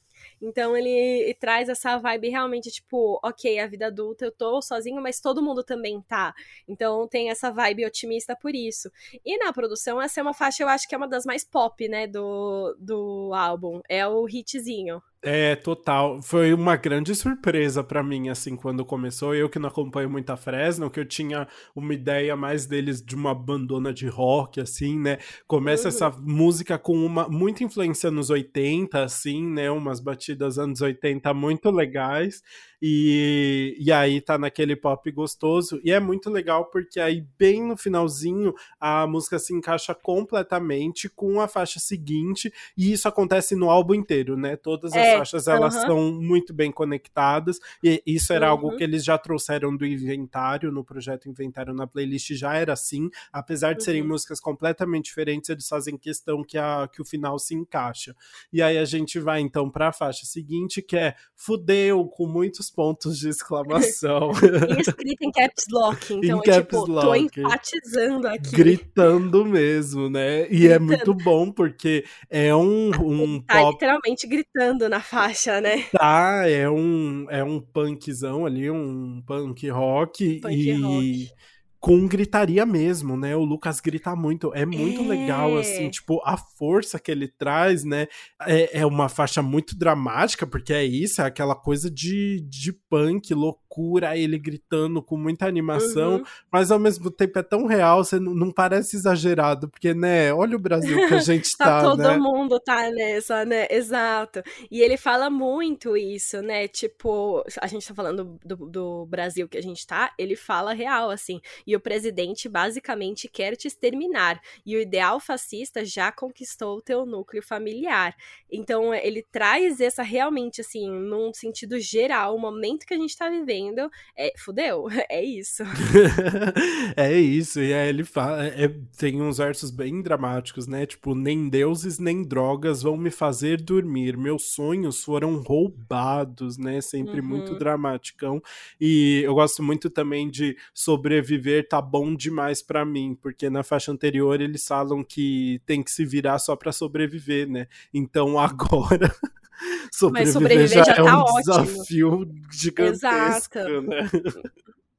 Então ele traz essa vibe realmente, tipo, ok, a vida adulta eu tô sozinho, mas todo mundo também tá. Então tem essa vibe otimista por isso. E na produção, essa é uma faixa, eu acho que é uma das mais pop, né, do, do álbum. É o hitzinho. É, total. Foi uma grande surpresa para mim, assim, quando começou. Eu que não acompanho muito a Fresno, que eu tinha uma ideia mais deles de uma bandona de rock, assim, né? Começa uhum. essa música com uma muita influência nos 80, assim, né? Umas batidas anos 80 muito legais. E, e aí tá naquele pop gostoso. E é muito legal porque aí, bem no finalzinho, a música se encaixa completamente com a faixa seguinte. E isso acontece no álbum inteiro, né? Todas as é, faixas elas uh -huh. são muito bem conectadas. E isso era uh -huh. algo que eles já trouxeram do inventário, no projeto Inventário na playlist já era assim. Apesar de serem uh -huh. músicas completamente diferentes, eles fazem questão que, a, que o final se encaixa. E aí a gente vai então para a faixa seguinte, que é Fudeu, com muitos pontos de exclamação. <laughs> e escrito em caps lock, então em é caps tipo, lock. tô enfatizando aqui. Gritando mesmo, né? E gritando. é muito bom porque é um, um tá pop... literalmente gritando na faixa, né? Tá, é um, é um punkzão ali, um punk rock punk e... Rock com gritaria mesmo, né? O Lucas grita muito. É muito é. legal, assim, tipo, a força que ele traz, né? É, é uma faixa muito dramática, porque é isso, é aquela coisa de, de punk, loucura, ele gritando com muita animação, uhum. mas ao mesmo tempo é tão real, você não, não, parece exagerado, porque, né, olha o Brasil que a <laughs> gente tá, tá todo né? mundo tá nessa, né? Exato. E ele fala muito isso, né? Tipo, a gente tá falando do, do Brasil que a gente tá, ele fala real, assim. E e o presidente basicamente quer te exterminar, e o ideal fascista já conquistou o teu núcleo familiar. Então ele traz essa realmente assim, num sentido geral, o momento que a gente tá vivendo, é fudeu, <laughs> é isso. <laughs> é isso, e aí ele fala, é, tem uns versos bem dramáticos, né? Tipo, nem deuses nem drogas vão me fazer dormir, meus sonhos foram roubados, né? Sempre uhum. muito dramaticão. E eu gosto muito também de sobreviver tá bom demais para mim, porque na faixa anterior eles falam que tem que se virar só para sobreviver, né? Então <laughs> agora sobreviver, sobreviver já, já, é tá um ótimo. desafio gigantesco, Exato. né?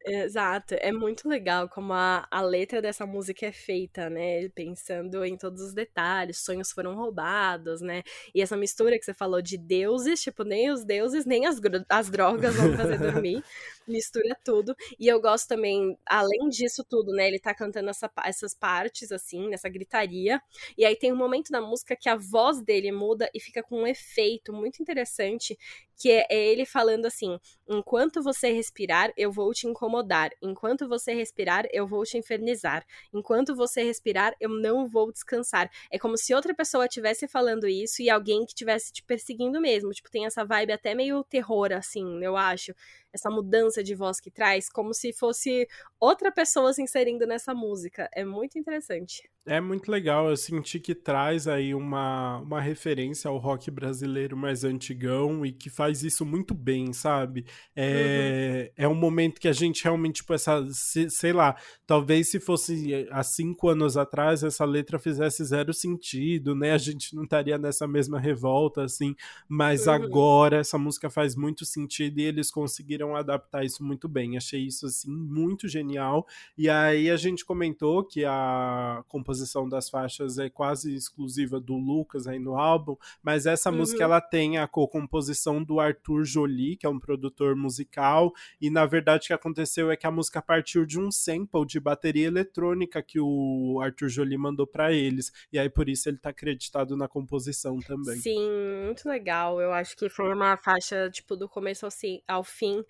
Exato, é muito legal como a, a letra dessa música é feita, né? Pensando em todos os detalhes, sonhos foram roubados, né? E essa mistura que você falou de deuses, tipo, nem os deuses, nem as, as drogas vão fazer <laughs> dormir, mistura tudo. E eu gosto também, além disso tudo, né? Ele tá cantando essa, essas partes, assim, nessa gritaria. E aí tem um momento da música que a voz dele muda e fica com um efeito muito interessante, que é, é ele falando assim: enquanto você respirar, eu vou te incomodar. Enquanto você respirar, eu vou te infernizar. Enquanto você respirar, eu não vou descansar. É como se outra pessoa estivesse falando isso e alguém que estivesse te perseguindo mesmo. Tipo, tem essa vibe até meio terror, assim, eu acho essa mudança de voz que traz, como se fosse outra pessoa se inserindo nessa música. É muito interessante. É muito legal, eu senti que traz aí uma, uma referência ao rock brasileiro mais antigão e que faz isso muito bem, sabe? É, uhum. é um momento que a gente realmente, tipo, essa, sei lá, talvez se fosse há cinco anos atrás, essa letra fizesse zero sentido, né? A gente não estaria nessa mesma revolta, assim, mas uhum. agora essa música faz muito sentido e eles conseguiram adaptar isso muito bem. Achei isso, assim, muito genial. E aí a gente comentou que a composição das faixas é quase exclusiva do Lucas aí no álbum, mas essa uhum. música ela tem a co-composição do Arthur Jolie, que é um produtor musical, e na verdade o que aconteceu é que a música partiu de um sample de bateria eletrônica que o Arthur Jolie mandou para eles, e aí por isso ele tá acreditado na composição também. Sim, muito legal. Eu acho que foi uma faixa tipo do começo ao fim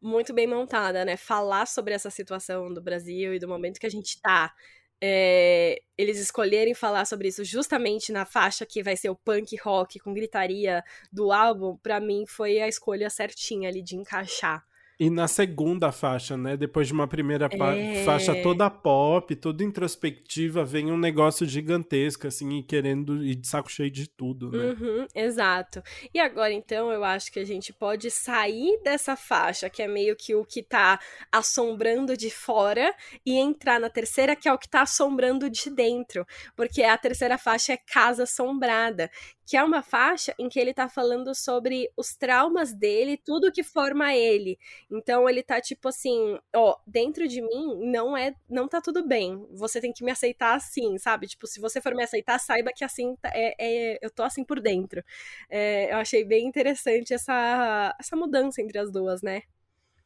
muito bem montada, né? Falar sobre essa situação do Brasil e do momento que a gente tá é, eles escolherem falar sobre isso justamente na faixa que vai ser o punk rock com gritaria do álbum, para mim foi a escolha certinha ali de encaixar. E na segunda faixa, né? Depois de uma primeira é... faixa toda pop, toda introspectiva, vem um negócio gigantesco, assim, e querendo ir de saco cheio de tudo, né? Uhum, exato. E agora, então, eu acho que a gente pode sair dessa faixa, que é meio que o que tá assombrando de fora, e entrar na terceira, que é o que tá assombrando de dentro. Porque a terceira faixa é Casa Assombrada, que é uma faixa em que ele tá falando sobre os traumas dele, tudo que forma ele. Então ele tá tipo assim, ó, dentro de mim não é, não tá tudo bem. Você tem que me aceitar assim, sabe? Tipo, se você for me aceitar, saiba que assim tá, é, é eu tô assim por dentro. É, eu achei bem interessante essa essa mudança entre as duas, né?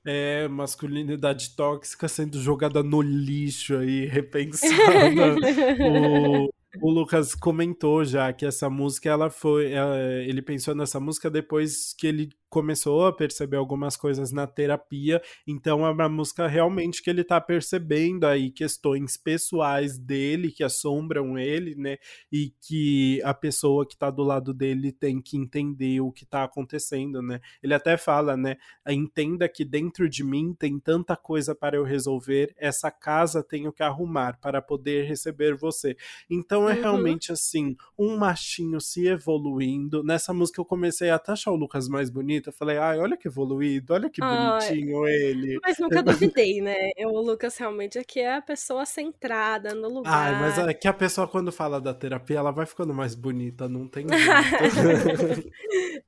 É, masculinidade tóxica sendo jogada no lixo aí, repensada. <laughs> o, o Lucas comentou já que essa música ela foi, ela, ele pensou nessa música depois que ele começou a perceber algumas coisas na terapia, então é uma música realmente que ele tá percebendo aí questões pessoais dele que assombram ele, né? E que a pessoa que tá do lado dele tem que entender o que tá acontecendo, né? Ele até fala, né? Entenda que dentro de mim tem tanta coisa para eu resolver, essa casa tenho que arrumar para poder receber você. Então é uhum. realmente assim, um machinho se evoluindo. Nessa música eu comecei a achar o Lucas mais bonito bonito. Eu falei, ai, olha que evoluído, olha que bonitinho ele. Mas nunca duvidei, né? Eu, o Lucas realmente aqui é a pessoa centrada no lugar. Ai, mas é que a pessoa, quando fala da terapia, ela vai ficando mais bonita, não tem <laughs> jeito.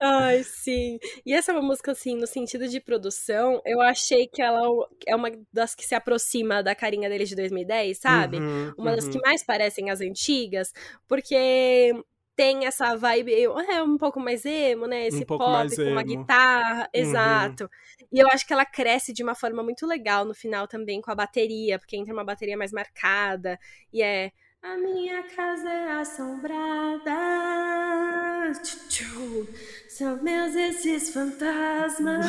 ai, sim. E essa é uma música, assim, no sentido de produção, eu achei que ela é uma das que se aproxima da carinha dele de 2010, sabe? Uhum, uma das que uhum. mais parecem as antigas, porque tem essa vibe é um pouco mais emo, né? Esse um pop com uma guitarra, uhum. exato. E eu acho que ela cresce de uma forma muito legal no final também com a bateria, porque entra uma bateria mais marcada e é a minha casa é assombrada. São meus esses fantasmas.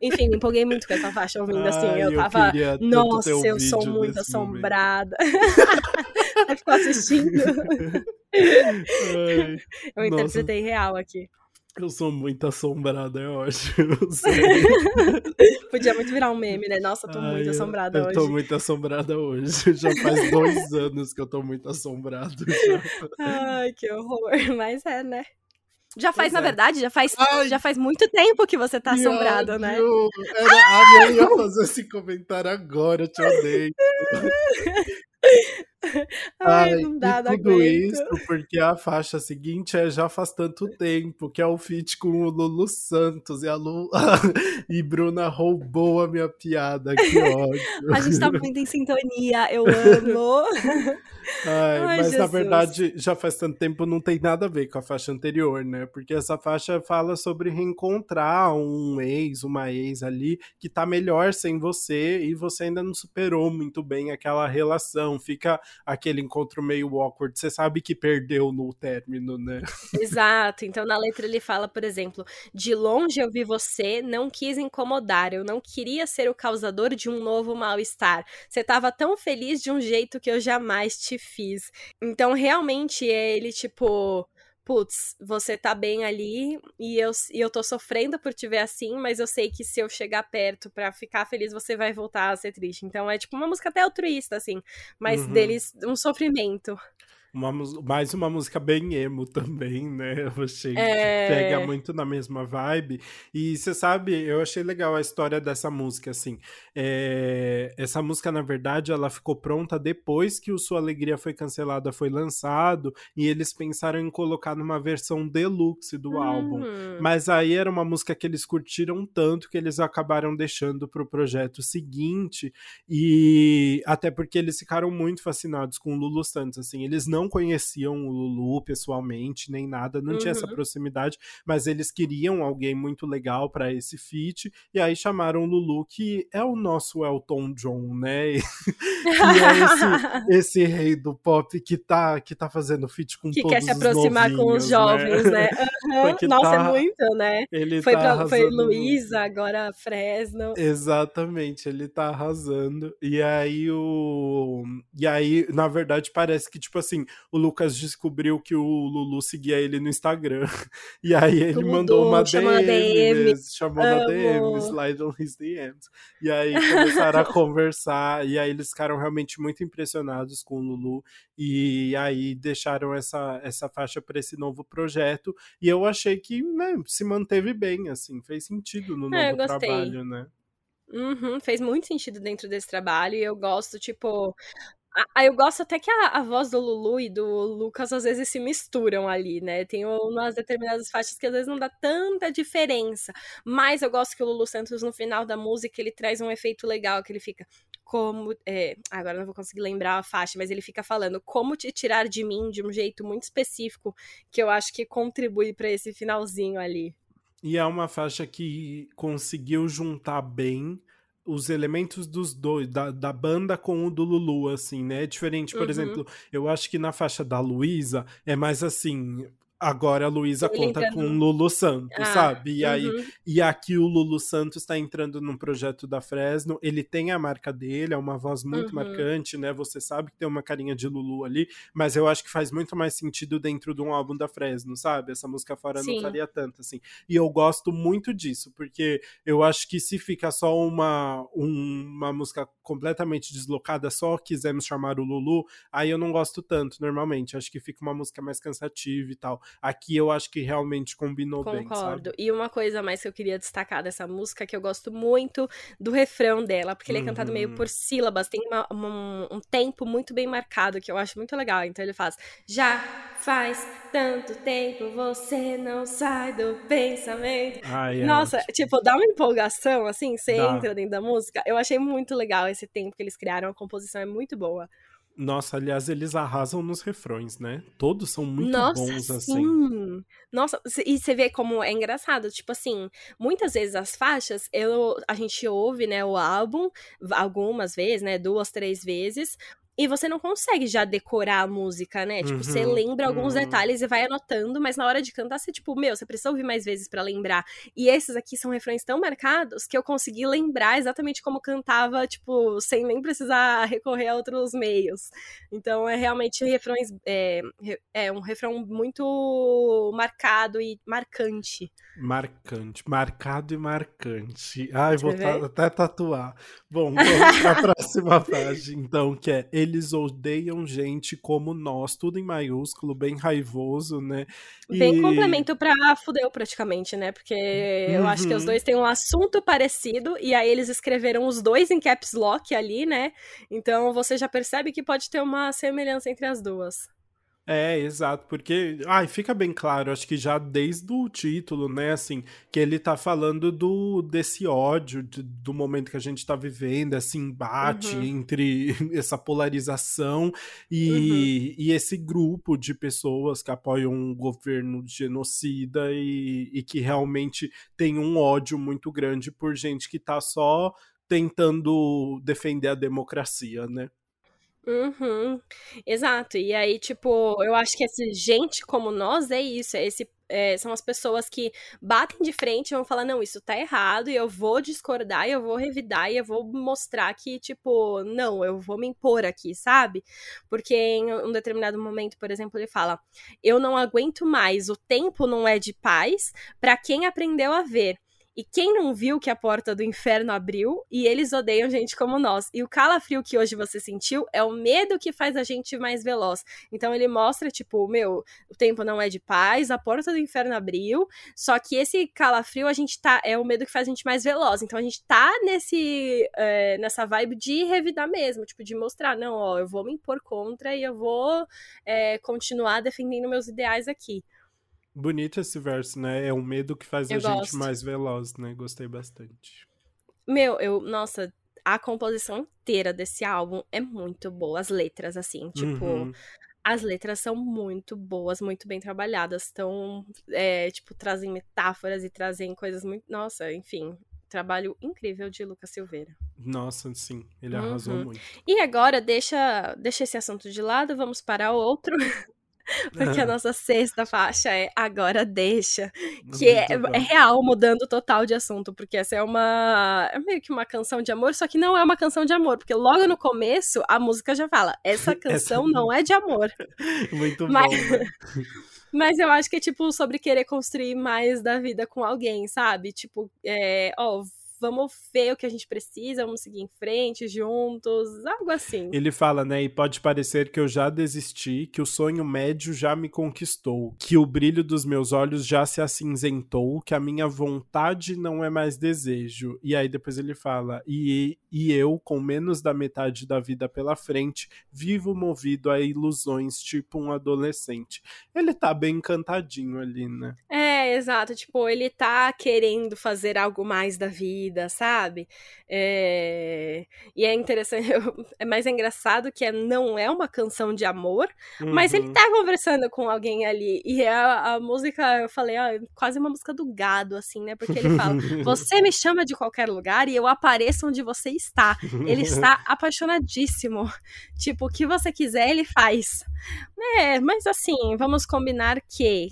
Enfim, me empolguei muito com essa faixa ouvindo assim. Eu tava, nossa, eu sou muito assombrada. <laughs> Aí ficou assistindo. Ai, eu interpretei nossa. real aqui. Eu sou muito assombrada, é ótimo. <laughs> <laughs> Podia muito virar um meme, né? Nossa, eu tô Ai, muito assombrada eu, hoje. Eu tô muito assombrada hoje. Já faz dois anos que eu tô muito assombrado. Já. Ai, que horror. Mas é, né? Já faz, pois na é. verdade, já faz, já faz muito tempo que você tá assombrado, ódio. né? Era, ah, eu ia fazer esse comentário agora, eu te odeio. <laughs> <laughs> Ai, não dá, e tudo isso porque a faixa seguinte é Já Faz Tanto <laughs> Tempo, que é o feat com o Lulu Santos. E a Lu... <laughs> e Bruna roubou a minha piada, que ódio. a gente tá muito em sintonia, eu amo. Ai, Ai, mas Jesus. na verdade, já faz tanto tempo não tem nada a ver com a faixa anterior, né? Porque essa faixa fala sobre reencontrar um ex, uma ex ali que tá melhor sem você e você ainda não superou muito bem aquela relação. Fica aquele encontro meio awkward. Você sabe que perdeu no término, né? Exato. Então na letra ele fala, por exemplo, de longe eu vi você, não quis incomodar, eu não queria ser o causador de um novo mal-estar. Você tava tão feliz de um jeito que eu jamais te fiz. Então realmente é ele tipo putz, você tá bem ali e eu, e eu tô sofrendo por te ver assim, mas eu sei que se eu chegar perto para ficar feliz, você vai voltar a ser triste. Então é tipo uma música até altruísta, assim, mas uhum. deles um sofrimento. Uma, mais uma música bem emo também, né? <laughs> Eu achei é... que pega muito na mesma vibe. E você sabe, eu achei legal a história dessa música, assim. É... Essa música, na verdade, ela ficou pronta depois que o Sua Alegria foi cancelada, foi lançado, e eles pensaram em colocar numa versão deluxe do álbum. Hum. Mas aí era uma música que eles curtiram tanto que eles acabaram deixando pro projeto seguinte. E até porque eles ficaram muito fascinados com o Lulu Santos, assim. Eles não não conheciam o Lulu pessoalmente, nem nada, não uhum. tinha essa uhum. proximidade, mas eles queriam alguém muito legal para esse feat, e aí chamaram o Lulu, que é o nosso Elton John, né? <laughs> que é esse, <laughs> esse, rei do pop que tá, que tá fazendo feat com que todos os Que quer se aproximar com os jovens, né? <laughs> né? Uhum. Nossa, é tá, é muito, né? Ele foi, tá foi Luísa, agora Fresno. Exatamente, ele tá arrasando. E aí o... E aí, na verdade, parece que, tipo assim, o Lucas descobriu que o Lulu seguia ele no Instagram. <laughs> E aí ele Tudo, mandou uma DM, DM. chamou Amo. na DM, slide on his DMs. E aí começaram a <laughs> conversar, e aí eles ficaram realmente muito impressionados com o Lulu, e aí deixaram essa, essa faixa para esse novo projeto. E eu achei que né, se manteve bem, assim, fez sentido no é, novo trabalho, né? Uhum, fez muito sentido dentro desse trabalho e eu gosto, tipo, Aí eu gosto até que a, a, voz do Lulu e do Lucas às vezes se misturam ali, né? Tem umas determinadas faixas que às vezes não dá tanta diferença. Mas eu gosto que o Lulu Santos, no final da música, ele traz um efeito legal, que ele fica como. É, agora não vou conseguir lembrar a faixa, mas ele fica falando como te tirar de mim de um jeito muito específico, que eu acho que contribui para esse finalzinho ali. E é uma faixa que conseguiu juntar bem os elementos dos dois, da, da banda com o do Lulu, assim, né? É diferente, por uhum. exemplo, eu acho que na faixa da Luísa é mais assim, Agora a Luísa conta com o Lulu Santos, ah, sabe? E uhum. aí e aqui o Lulu Santos está entrando num projeto da Fresno, ele tem a marca dele, é uma voz muito uhum. marcante, né? Você sabe que tem uma carinha de Lulu ali, mas eu acho que faz muito mais sentido dentro de um álbum da Fresno, sabe? Essa música fora Sim. não faria tanto assim. E eu gosto muito disso, porque eu acho que se fica só uma um, uma música completamente deslocada, só quisermos chamar o Lulu, aí eu não gosto tanto normalmente. Acho que fica uma música mais cansativa e tal. Aqui eu acho que realmente combinou Concordo. bem, Concordo. E uma coisa mais que eu queria destacar dessa música, que eu gosto muito do refrão dela, porque ele é cantado meio por uhum. sílabas, tem uma, uma, um tempo muito bem marcado, que eu acho muito legal. Então ele faz, já faz tanto tempo você não sai do pensamento. É Nossa, tipo, dá uma empolgação, assim, você dá. entra dentro da música. Eu achei muito legal esse tempo que eles criaram, a composição é muito boa. Nossa, aliás, eles arrasam nos refrões, né? Todos são muito Nossa, bons, assim. Sim. Nossa, e você vê como é engraçado, tipo assim, muitas vezes as faixas, eu, a gente ouve, né, o álbum algumas vezes, né, duas, três vezes, e você não consegue já decorar a música, né? Tipo, uhum, você lembra alguns uhum. detalhes e vai anotando, mas na hora de cantar, você, tipo, meu, você precisa ouvir mais vezes para lembrar. E esses aqui são refrões tão marcados que eu consegui lembrar exatamente como cantava, tipo, sem nem precisar recorrer a outros meios. Então, é realmente refrões. É, é um refrão muito marcado e marcante. Marcante, marcado e marcante. Ai, vou até tatuar. Bom, vamos para a <laughs> próxima página, então, que é eles odeiam gente como nós, tudo em maiúsculo, bem raivoso, né? Bem e... complemento pra Fudeu, praticamente, né? Porque uhum. eu acho que os uhum. dois têm um assunto parecido, e aí eles escreveram os dois em caps lock ali, né? Então você já percebe que pode ter uma semelhança entre as duas. É, exato, porque, ai, fica bem claro, acho que já desde o título, né, assim, que ele tá falando do desse ódio, de, do momento que a gente tá vivendo, esse embate uhum. entre <laughs> essa polarização e, uhum. e esse grupo de pessoas que apoiam um governo genocida e, e que realmente tem um ódio muito grande por gente que tá só tentando defender a democracia, né? Uhum. Exato. E aí, tipo, eu acho que esse gente como nós é isso, é esse é, são as pessoas que batem de frente e vão falar, não, isso tá errado, e eu vou discordar, e eu vou revidar, e eu vou mostrar que, tipo, não, eu vou me impor aqui, sabe? Porque em um determinado momento, por exemplo, ele fala, eu não aguento mais, o tempo não é de paz para quem aprendeu a ver. E quem não viu que a porta do inferno abriu e eles odeiam gente como nós. E o calafrio que hoje você sentiu é o medo que faz a gente mais veloz. Então ele mostra, tipo, meu, o tempo não é de paz, a porta do inferno abriu, só que esse calafrio a gente tá. É o medo que faz a gente mais veloz. Então a gente tá nesse. É, nessa vibe de revidar mesmo, tipo, de mostrar, não, ó, eu vou me impor contra e eu vou é, continuar defendendo meus ideais aqui. Bonito esse verso, né? É um medo que faz eu a gosto. gente mais veloz, né? Gostei bastante. Meu, eu, nossa, a composição inteira desse álbum é muito boa. As letras, assim, tipo, uhum. as letras são muito boas, muito bem trabalhadas. Estão, é, tipo, trazem metáforas e trazem coisas muito. Nossa, enfim. Trabalho incrível de Lucas Silveira. Nossa, sim, ele arrasou uhum. muito. E agora, deixa, deixa esse assunto de lado, vamos para outro. <laughs> <laughs> Porque a nossa sexta faixa é Agora Deixa, que é, é, real, mudando total de assunto, porque essa é uma. É meio que uma canção de amor, só que não é uma canção de amor, porque logo no começo a música já fala: essa <laughs> canção essa... não é de amor. <laughs> Muito Mas... bom. Né? Mas eu acho que é tipo sobre querer construir mais da vida com alguém, sabe? Tipo, é, ó, vamos ver o que a gente precisa, vamos seguir em frente juntos, algo assim. Ele fala, né? E pode parecer que eu já desisti, que o sonho médio já me conquistou, que o brilho dos meus olhos já se acinzentou, que a minha vontade não é mais desejo. E aí depois ele fala, e, e eu, com menos da metade da vida pela frente, vivo movido a ilusões, tipo um adolescente. Ele tá bem encantadinho ali, né? É, exato. Tipo, ele tá querendo fazer algo mais da vida vida, sabe? É... E é interessante, <laughs> é mais engraçado que é, não é uma canção de amor, uhum. mas ele uhum. tá conversando com alguém ali. E é a, a música, eu falei, ó, quase uma música do gado, assim, né? Porque ele fala: <laughs> Você me chama de qualquer lugar e eu apareço onde você está. Ele está <laughs> apaixonadíssimo. Tipo, o que você quiser, ele faz. É, mas assim, vamos combinar que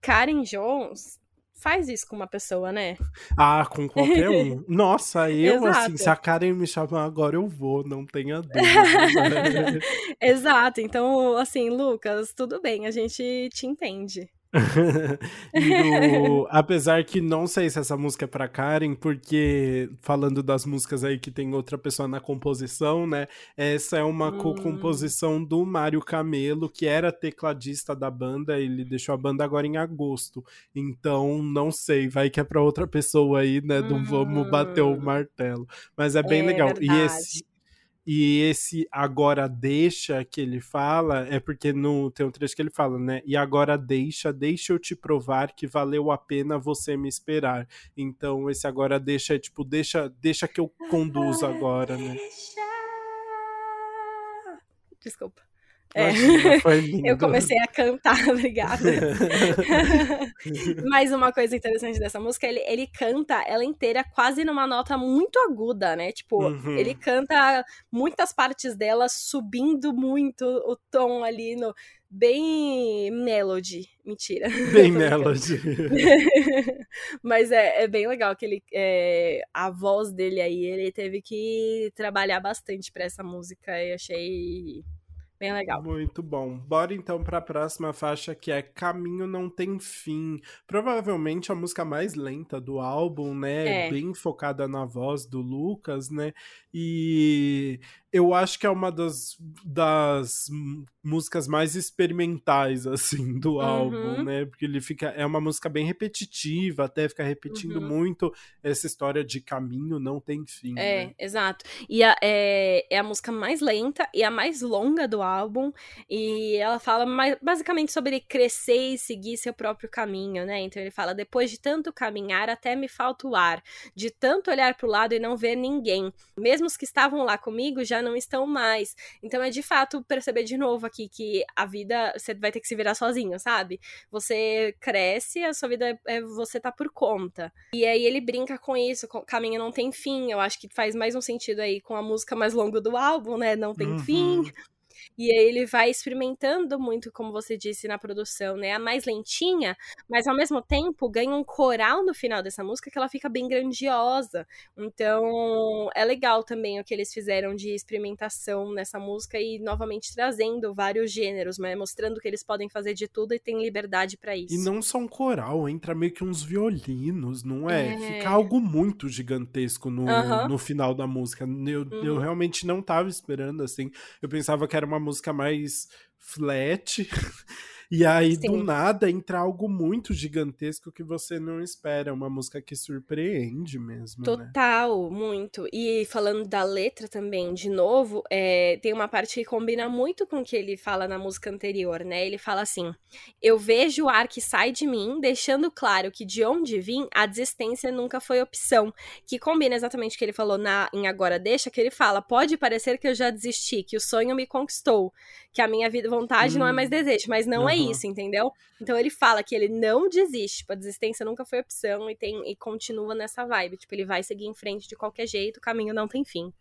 Karen Jones faz isso com uma pessoa, né? Ah, com qualquer um. <laughs> Nossa, eu, assim, se a Karen me chamar agora, eu vou, não tenha dúvida. <laughs> Exato. Então, assim, Lucas, tudo bem, a gente te entende. <laughs> no, apesar que não sei se essa música é pra Karen, porque falando das músicas aí que tem outra pessoa na composição, né? Essa é uma hum. co-composição do Mário Camelo, que era tecladista da banda, ele deixou a banda agora em agosto. Então, não sei, vai que é pra outra pessoa aí, né? Não vamos bater o hum. martelo. Mas é bem é legal. Verdade. E esse, e esse agora deixa que ele fala é porque no, tem um trecho que ele fala, né? E agora deixa, deixa eu te provar que valeu a pena você me esperar. Então esse agora deixa é tipo, deixa, deixa que eu conduza agora, né? Desculpa. É. <laughs> eu comecei a cantar, <laughs> obrigada. <laughs> Mas uma coisa interessante dessa música, ele, ele canta ela inteira quase numa nota muito aguda, né? Tipo, uhum. ele canta muitas partes dela subindo muito o tom ali no. Bem melody. Mentira. Bem melody. Mas é, é bem legal que ele. É, a voz dele aí, ele teve que trabalhar bastante para essa música e achei Bem legal. Muito bom. Bora então para a próxima faixa que é Caminho Não Tem Fim. Provavelmente a música mais lenta do álbum, né? É. Bem focada na voz do Lucas, né? E eu acho que é uma das, das músicas mais experimentais, assim, do uhum. álbum, né? Porque ele fica. É uma música bem repetitiva, até fica repetindo uhum. muito essa história de caminho não tem fim. É, né? exato. E a, é, é a música mais lenta e a mais longa do álbum. E ela fala mais, basicamente sobre crescer e seguir seu próprio caminho, né? Então ele fala: depois de tanto caminhar, até me falta o ar, de tanto olhar pro lado e não ver ninguém. Mesmo os que estavam lá comigo já não estão mais. Então é de fato perceber de novo aqui que a vida você vai ter que se virar sozinho, sabe? Você cresce, a sua vida é você tá por conta. E aí ele brinca com isso, com, caminho não tem fim. Eu acho que faz mais um sentido aí com a música mais longa do álbum, né? Não tem uhum. fim. E aí ele vai experimentando muito, como você disse, na produção, né? A mais lentinha, mas ao mesmo tempo ganha um coral no final dessa música que ela fica bem grandiosa. Então é legal também o que eles fizeram de experimentação nessa música e novamente trazendo vários gêneros, né? Mostrando que eles podem fazer de tudo e tem liberdade para isso. E não só um coral, entra meio que uns violinos, não é? é... Fica algo muito gigantesco no, no final da música. Eu, uhum. eu realmente não tava esperando assim. Eu pensava que era uma música mais flat. <laughs> E aí, Sim. do nada, entra algo muito gigantesco que você não espera. Uma música que surpreende mesmo. Né? Total, né? muito. E falando da letra também, de novo, é, tem uma parte que combina muito com o que ele fala na música anterior, né? Ele fala assim: Eu vejo o ar que sai de mim, deixando claro que de onde vim, a desistência nunca foi opção. Que combina exatamente o que ele falou na, em Agora Deixa, que ele fala: Pode parecer que eu já desisti, que o sonho me conquistou, que a minha vida, vontade hum. não é mais hum. desejo, mas não é isso, entendeu? Então ele fala que ele não desiste, tipo, a desistência nunca foi opção e tem e continua nessa vibe, tipo, ele vai seguir em frente de qualquer jeito, o caminho não tem fim.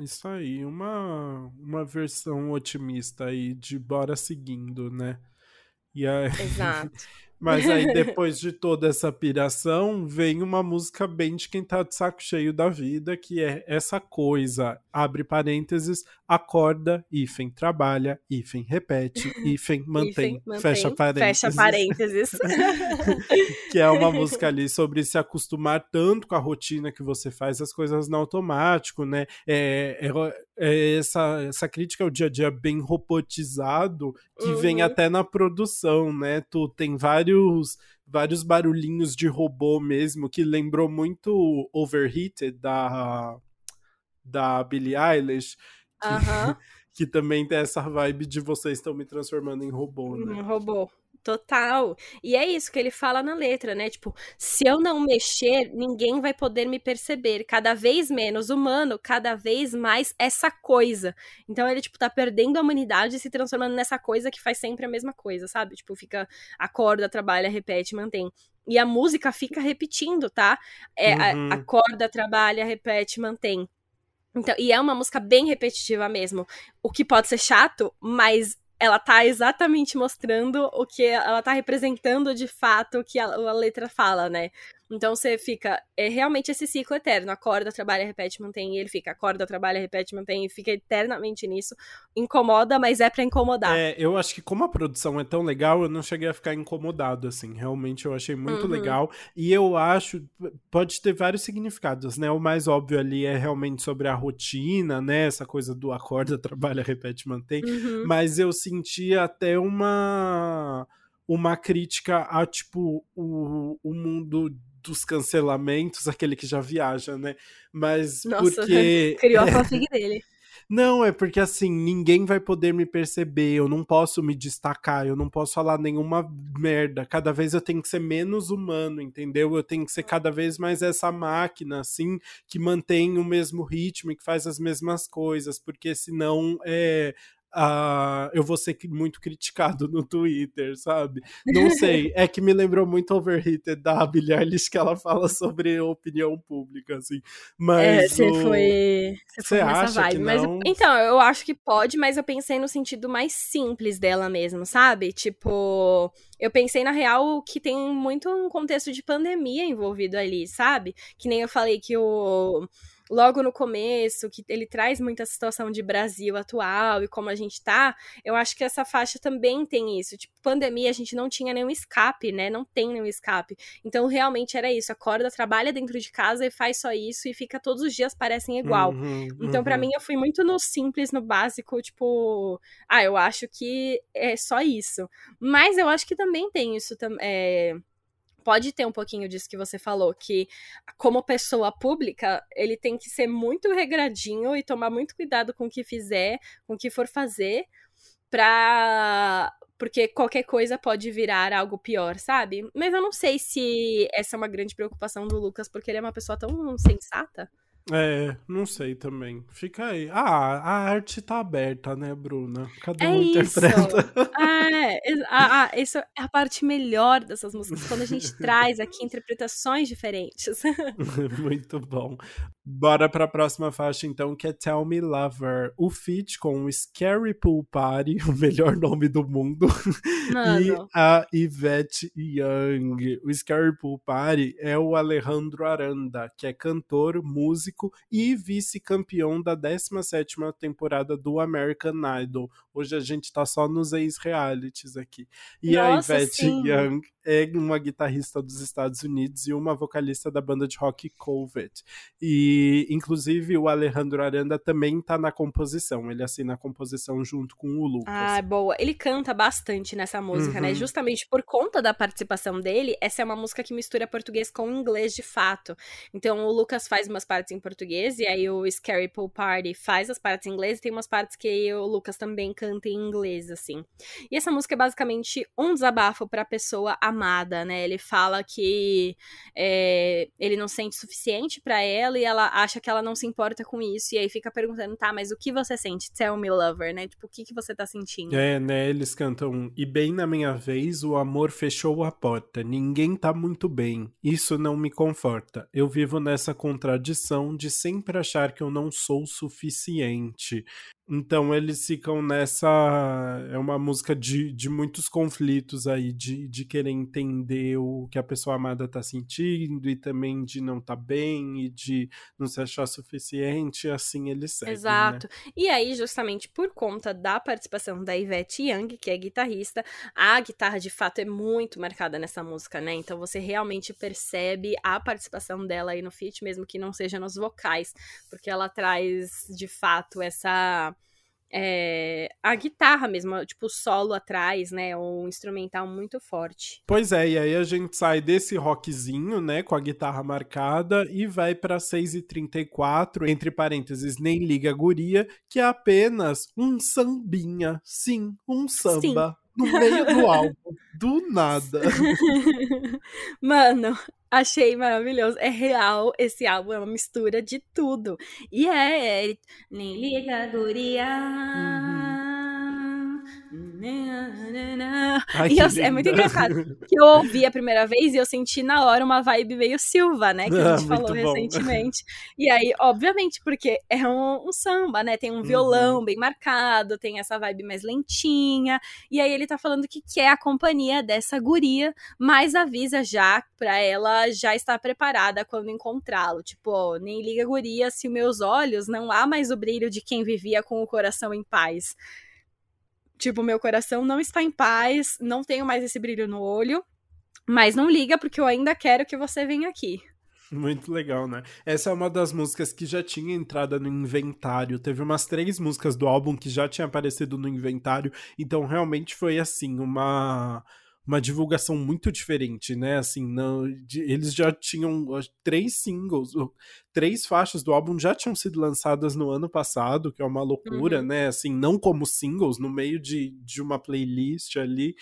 Isso aí, uma uma versão otimista aí de bora seguindo, né? E aí... Exato. <laughs> Mas aí, <laughs> depois de toda essa piração, vem uma música bem de quem tá de saco cheio da vida, que é essa coisa, abre parênteses, acorda, hífen trabalha, hífen repete, <laughs> hífen mantém, mantém fecha parênteses. Fecha parênteses. <laughs> que é uma música ali sobre se acostumar tanto com a rotina que você faz as coisas no automático, né? É, é, é essa, essa crítica ao dia a dia bem robotizado que uhum. vem até na produção, né? Tu tem vários vários barulhinhos de robô mesmo que lembrou muito Overheated da da Billie Eilish que, uhum. <laughs> que também tem essa vibe de vocês estão me transformando em robô, né? Um robô. Total. E é isso que ele fala na letra, né? Tipo, se eu não mexer, ninguém vai poder me perceber. Cada vez menos humano, cada vez mais essa coisa. Então ele, tipo, tá perdendo a humanidade e se transformando nessa coisa que faz sempre a mesma coisa, sabe? Tipo, fica, acorda, trabalha, repete, mantém. E a música fica repetindo, tá? É, uhum. acorda, trabalha, repete, mantém. Então, e é uma música bem repetitiva mesmo. O que pode ser chato, mas ela tá exatamente mostrando o que ela tá representando de fato o que a, a letra fala, né? Então você fica. É realmente esse ciclo eterno. Acorda, trabalha, repete, mantém. E ele fica. Acorda, trabalha, repete, mantém. E fica eternamente nisso. Incomoda, mas é para incomodar. É, eu acho que como a produção é tão legal, eu não cheguei a ficar incomodado, assim. Realmente eu achei muito uhum. legal. E eu acho. Pode ter vários significados, né? O mais óbvio ali é realmente sobre a rotina, né? Essa coisa do acorda, <laughs> trabalha, repete, mantém. Uhum. Mas eu senti até uma uma crítica a, tipo, o, o mundo dos cancelamentos, aquele que já viaja, né? Mas Nossa, porque. <laughs> Criou a fanfic <laughs> dele. Não, é porque assim, ninguém vai poder me perceber, eu não posso me destacar, eu não posso falar nenhuma merda. Cada vez eu tenho que ser menos humano, entendeu? Eu tenho que ser cada vez mais essa máquina, assim, que mantém o mesmo ritmo e que faz as mesmas coisas, porque senão é, uh, eu vou ser muito criticado no Twitter, sabe? Não sei, é que me lembrou muito Overheated da Billie Eilish, que ela fala sobre opinião pública, assim. Mas é, você o... foi, você foi nessa acha vibe. Mas, então, eu acho que pode, mas eu pensei no sentido mais simples dela mesmo, sabe? Tipo, eu pensei na real que tem muito um contexto de pandemia envolvido ali, sabe? Que nem eu falei que o logo no começo, que ele traz muita situação de Brasil atual e como a gente tá, eu acho que essa faixa também tem isso. Tipo, pandemia, a gente não tinha nenhum escape, né? Não tem nenhum escape. Então, realmente era isso. Acorda, trabalha dentro de casa e faz só isso e fica todos os dias parecem igual. Uhum, então, uhum. para mim, eu fui muito no simples, no básico, tipo, ah, eu acho que é só isso. Mas eu acho que também tem isso também. É pode ter um pouquinho disso que você falou, que como pessoa pública, ele tem que ser muito regradinho e tomar muito cuidado com o que fizer, com o que for fazer, pra. Porque qualquer coisa pode virar algo pior, sabe? Mas eu não sei se essa é uma grande preocupação do Lucas, porque ele é uma pessoa tão sensata. É, não sei também. Fica aí. Ah, a arte tá aberta, né, Bruna? Cada um é interpreta. <laughs> É, a, a, isso é a parte melhor dessas músicas, quando a gente <laughs> traz aqui interpretações diferentes. <laughs> Muito bom. Bora pra próxima faixa, então, que é Tell Me Lover. O feat com o Scary Pool Party, <laughs> o melhor nome do mundo. <laughs> Mano. E a Yvette Young. O Scary Pool Party é o Alejandro Aranda, que é cantor, músico e vice-campeão da 17ª temporada do American Idol. Hoje a gente tá só nos ex-realities aqui. E Nossa, a Ivete sim. Young é uma guitarrista dos Estados Unidos e uma vocalista da banda de rock Covet. E, inclusive, o Alejandro Aranda também tá na composição. Ele assina a composição junto com o Lucas. Ah, boa. Ele canta bastante nessa música, né? uhum. né? Justamente por conta da participação dele, essa é uma música que mistura português com inglês de fato. Então, o Lucas faz umas partes em português e aí o Scary Pool Party faz as partes em inglês e tem umas partes que o Lucas também canta em inglês, assim. E essa música é basicamente um desabafo pra pessoa amada, né? Ele fala que é, ele não sente suficiente para ela e ela acha que ela não se importa com isso. E aí fica perguntando, tá, mas o que você sente? Tell me, lover, né? Tipo, o que, que você tá sentindo? É, né? Eles cantam, e bem na minha vez, o amor fechou a porta. Ninguém tá muito bem. Isso não me conforta. Eu vivo nessa contradição de sempre achar que eu não sou suficiente. Então eles ficam nessa. É uma música de, de muitos conflitos aí, de, de querer entender o que a pessoa amada tá sentindo e também de não tá bem e de não se achar suficiente, assim eles seguem. Né? Exato. Né? E aí, justamente por conta da participação da Ivete Young, que é guitarrista, a guitarra de fato é muito marcada nessa música, né? Então você realmente percebe a participação dela aí no feat, mesmo que não seja nos vocais, porque ela traz de fato essa é, a guitarra mesmo, tipo, solo atrás, né? Um instrumental muito forte. Pois é, e aí a gente sai desse rockzinho, né? Com a guitarra marcada e vai pra 6h34, entre parênteses, nem liga guria, que é apenas um sambinha. Sim, um samba. Sim. No meio do álbum, do nada. <laughs> Mano, Achei maravilhoso. É real, esse álbum é uma mistura de tudo. E é. é nem liga, guria. Uhum. Ai, e eu, é muito engraçado. <laughs> Que eu ouvi a primeira vez e eu senti na hora uma vibe meio Silva, né? Que a gente ah, falou recentemente. E aí, obviamente, porque é um, um samba, né? Tem um violão uhum. bem marcado, tem essa vibe mais lentinha. E aí ele tá falando que quer a companhia dessa guria, mas avisa já pra ela já estar preparada quando encontrá-lo. Tipo, ó, nem liga guria se meus olhos não há mais o brilho de quem vivia com o coração em paz. Tipo, meu coração não está em paz, não tenho mais esse brilho no olho, mas não liga porque eu ainda quero que você venha aqui. Muito legal, né? Essa é uma das músicas que já tinha entrada no inventário. Teve umas três músicas do álbum que já tinha aparecido no inventário. Então, realmente foi assim, uma uma divulgação muito diferente, né? Assim, não, de, eles já tinham três singles, três faixas do álbum já tinham sido lançadas no ano passado, que é uma loucura, uhum. né? Assim, não como singles, no meio de, de uma playlist ali.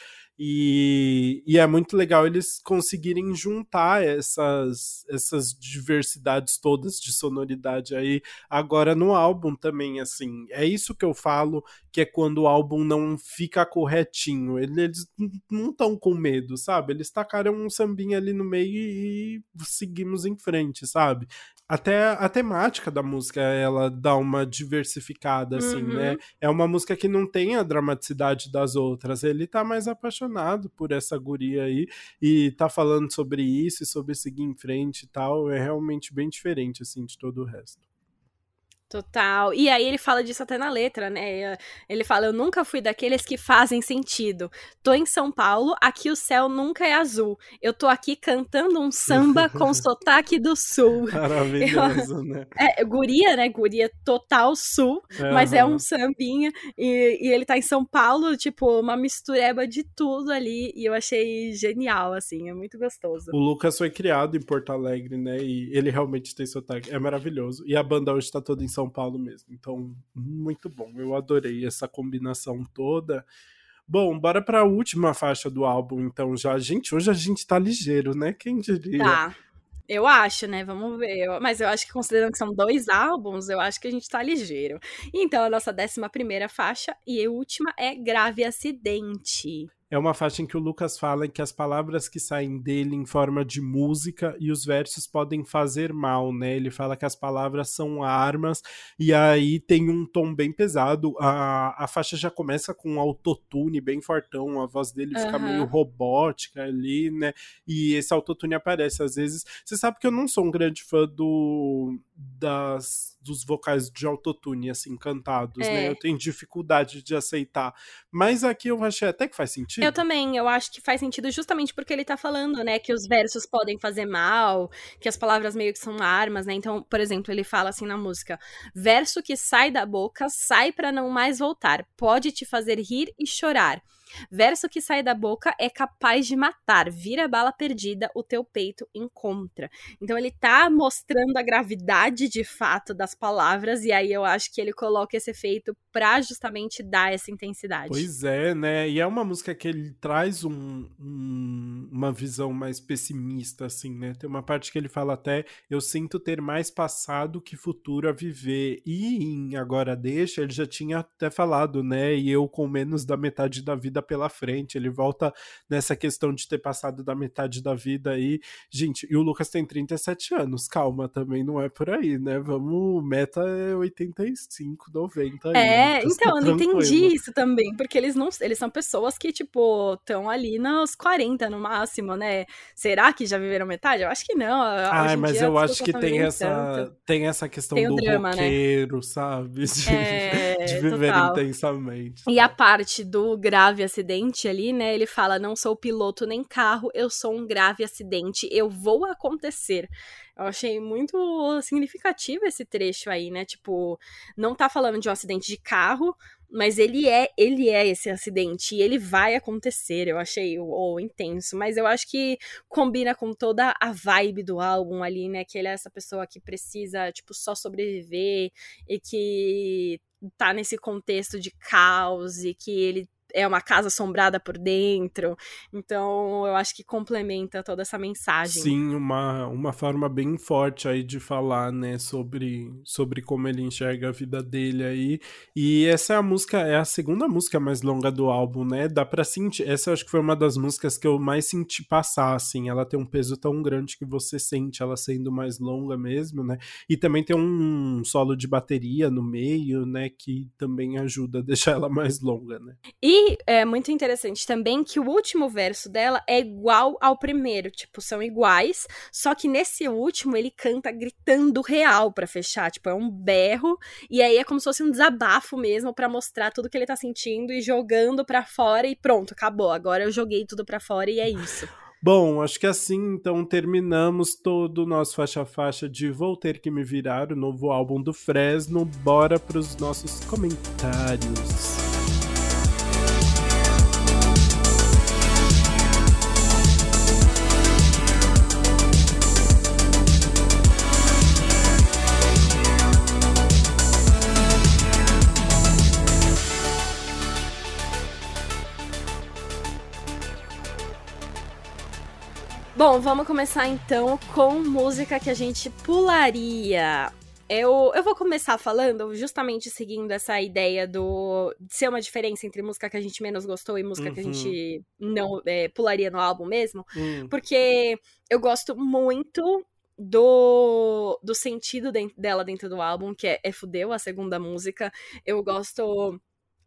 E, e, é muito legal eles conseguirem juntar essas, essas diversidades todas de sonoridade aí agora no álbum também, assim. É isso que eu falo, que é quando o álbum não fica corretinho. Eles não estão com medo, sabe? Eles tacaram um sambinha ali no meio e seguimos em frente, sabe? Até a temática da música, ela dá uma diversificada, assim, né? uhum. né? É uma música que não tem a dramaticidade das outras. Ele tá mais apaixonado por essa guria aí e tá falando sobre isso e sobre seguir em frente e tal. É realmente bem diferente, assim, de todo o resto. Total. E aí ele fala disso até na letra, né? Ele fala: Eu nunca fui daqueles que fazem sentido. Tô em São Paulo, aqui o céu nunca é azul. Eu tô aqui cantando um samba com <laughs> sotaque do sul. Maravilhoso, Eu, <laughs> né? É, guria, né? Guria total sul, uhum. mas é um sambinha. E, e ele tá em São Paulo, tipo, uma mistureba de tudo ali. E eu achei genial, assim, é muito gostoso. O Lucas foi criado em Porto Alegre, né? E ele realmente tem sotaque. É maravilhoso. E a banda hoje tá toda em São são Paulo mesmo. Então, muito bom. Eu adorei essa combinação toda. Bom, bora para a última faixa do álbum, então já. Gente, hoje a gente tá ligeiro, né? Quem diria? Tá. Eu acho, né? Vamos ver. Mas eu acho que, considerando que são dois álbuns, eu acho que a gente tá ligeiro. Então, a nossa décima primeira faixa e última é Grave Acidente. É uma faixa em que o Lucas fala que as palavras que saem dele em forma de música e os versos podem fazer mal, né? Ele fala que as palavras são armas e aí tem um tom bem pesado. A, a faixa já começa com um autotune bem fortão, a voz dele fica uhum. meio robótica ali, né? E esse autotune aparece às vezes. Você sabe que eu não sou um grande fã do das dos vocais de autotune, assim, cantados, né? é. né? Eu tenho dificuldade de aceitar. Mas aqui eu achei até que faz sentido. Eu também, eu acho que faz sentido justamente porque ele tá falando, né, que os versos podem fazer mal, que as palavras meio que são armas, né? Então, por exemplo, ele fala assim na música: verso que sai da boca, sai para não mais voltar, pode te fazer rir e chorar. Verso que sai da boca é capaz de matar, vira bala perdida, o teu peito encontra. Então ele tá mostrando a gravidade de fato das palavras, e aí eu acho que ele coloca esse efeito pra justamente dar essa intensidade. Pois é, né? E é uma música que ele traz um, um, uma visão mais pessimista, assim, né? Tem uma parte que ele fala até: eu sinto ter mais passado que futuro a viver. E em Agora Deixa, ele já tinha até falado, né? E eu com menos da metade da vida pela frente. Ele volta nessa questão de ter passado da metade da vida aí. Gente, e o Lucas tem 37 anos, calma, também não é por aí, né? Vamos, meta é 85, 90 aí. É, então, eu não entendi isso também, porque eles não, eles são pessoas que, tipo, estão ali nos 40 no máximo, né? Será que já viveram metade? Eu acho que não. Ah, mas eu acho que tem essa, tem essa questão tem do drama, né? roqueiro, né? sabe? <laughs> De, é, de viver total. intensamente. E a parte do grave acidente ali, né? Ele fala: não sou piloto nem carro, eu sou um grave acidente, eu vou acontecer. Eu achei muito significativo esse trecho aí, né? Tipo, não tá falando de um acidente de carro, mas ele é, ele é esse acidente e ele vai acontecer. Eu achei o, intenso, mas eu acho que combina com toda a vibe do álbum ali, né? Que ele é essa pessoa que precisa, tipo, só sobreviver e que tá nesse contexto de caos e que ele é uma casa assombrada por dentro. Então, eu acho que complementa toda essa mensagem. Sim, uma, uma forma bem forte aí de falar, né, sobre, sobre como ele enxerga a vida dele aí. E essa é a música, é a segunda música mais longa do álbum, né? Dá pra sentir. Essa eu acho que foi uma das músicas que eu mais senti passar, assim. Ela tem um peso tão grande que você sente ela sendo mais longa mesmo, né? E também tem um solo de bateria no meio, né, que também ajuda a <laughs> deixar ela mais longa, né? E é muito interessante também que o último verso dela é igual ao primeiro, tipo, são iguais, só que nesse último ele canta gritando real para fechar, tipo, é um berro, e aí é como se fosse um desabafo mesmo para mostrar tudo que ele tá sentindo e jogando para fora e pronto, acabou. Agora eu joguei tudo para fora e é isso. Bom, acho que assim então terminamos todo o nosso faixa-faixa de Vou Ter Que Me Virar, o novo álbum do Fresno. Bora para os nossos comentários. Bom, vamos começar então com música que a gente pularia. Eu, eu vou começar falando, justamente seguindo essa ideia do de ser uma diferença entre música que a gente menos gostou e música uhum. que a gente uhum. não é, pularia no álbum mesmo. Uhum. Porque eu gosto muito do, do sentido de, dela dentro do álbum, que é, é Fudeu, a segunda música. Eu gosto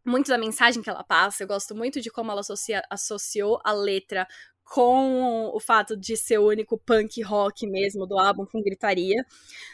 muito da mensagem que ela passa, eu gosto muito de como ela associa, associou a letra com o fato de ser o único punk rock mesmo do álbum com gritaria.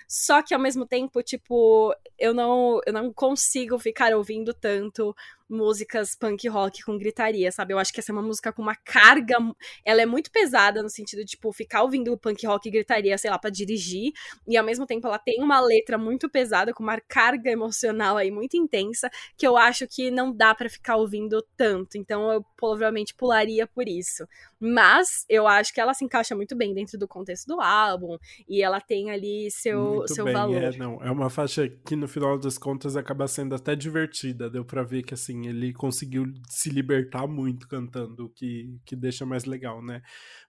Só que ao mesmo tempo, tipo, eu não, eu não consigo ficar ouvindo tanto músicas punk rock com gritaria, sabe? Eu acho que essa é uma música com uma carga. Ela é muito pesada no sentido de, tipo, ficar ouvindo punk rock e gritaria, sei lá, pra dirigir. E ao mesmo tempo ela tem uma letra muito pesada, com uma carga emocional aí muito intensa, que eu acho que não dá para ficar ouvindo tanto. Então eu provavelmente pularia por isso. Mas eu acho que ela se encaixa muito bem dentro do contexto do álbum. E ela tem ali seu, seu bem, valor. É, não, é uma faixa que no final das contas acaba sendo até divertida. Deu pra ver que assim, ele conseguiu se libertar muito cantando, o que, que deixa mais legal, né?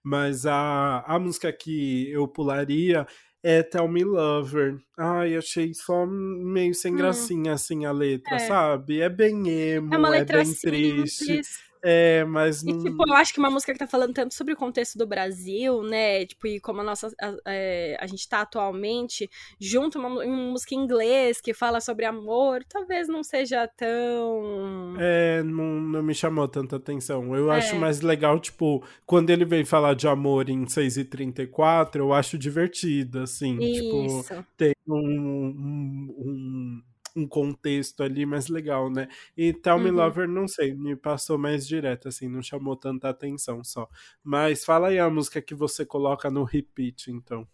Mas a, a música que eu pularia é Tell Me Lover. Ai, achei só meio sem hum. gracinha, hum. assim, a letra, é. sabe? É bem emo, é, uma letra é bem simples. triste. É, mas não... E, tipo, eu acho que uma música que tá falando tanto sobre o contexto do Brasil, né? Tipo, e como a nossa. A, a, é, a gente tá atualmente, junto uma, uma música em inglês que fala sobre amor, talvez não seja tão. É, não, não me chamou tanta atenção. Eu é. acho mais legal, tipo, quando ele vem falar de amor em 6 e 34 eu acho divertido, assim. Tipo, Isso. Tipo, tem um, um, um um contexto ali mais legal, né? E Tell Me uhum. Lover, não sei, me passou mais direto, assim, não chamou tanta atenção só. Mas fala aí a música que você coloca no repeat, então.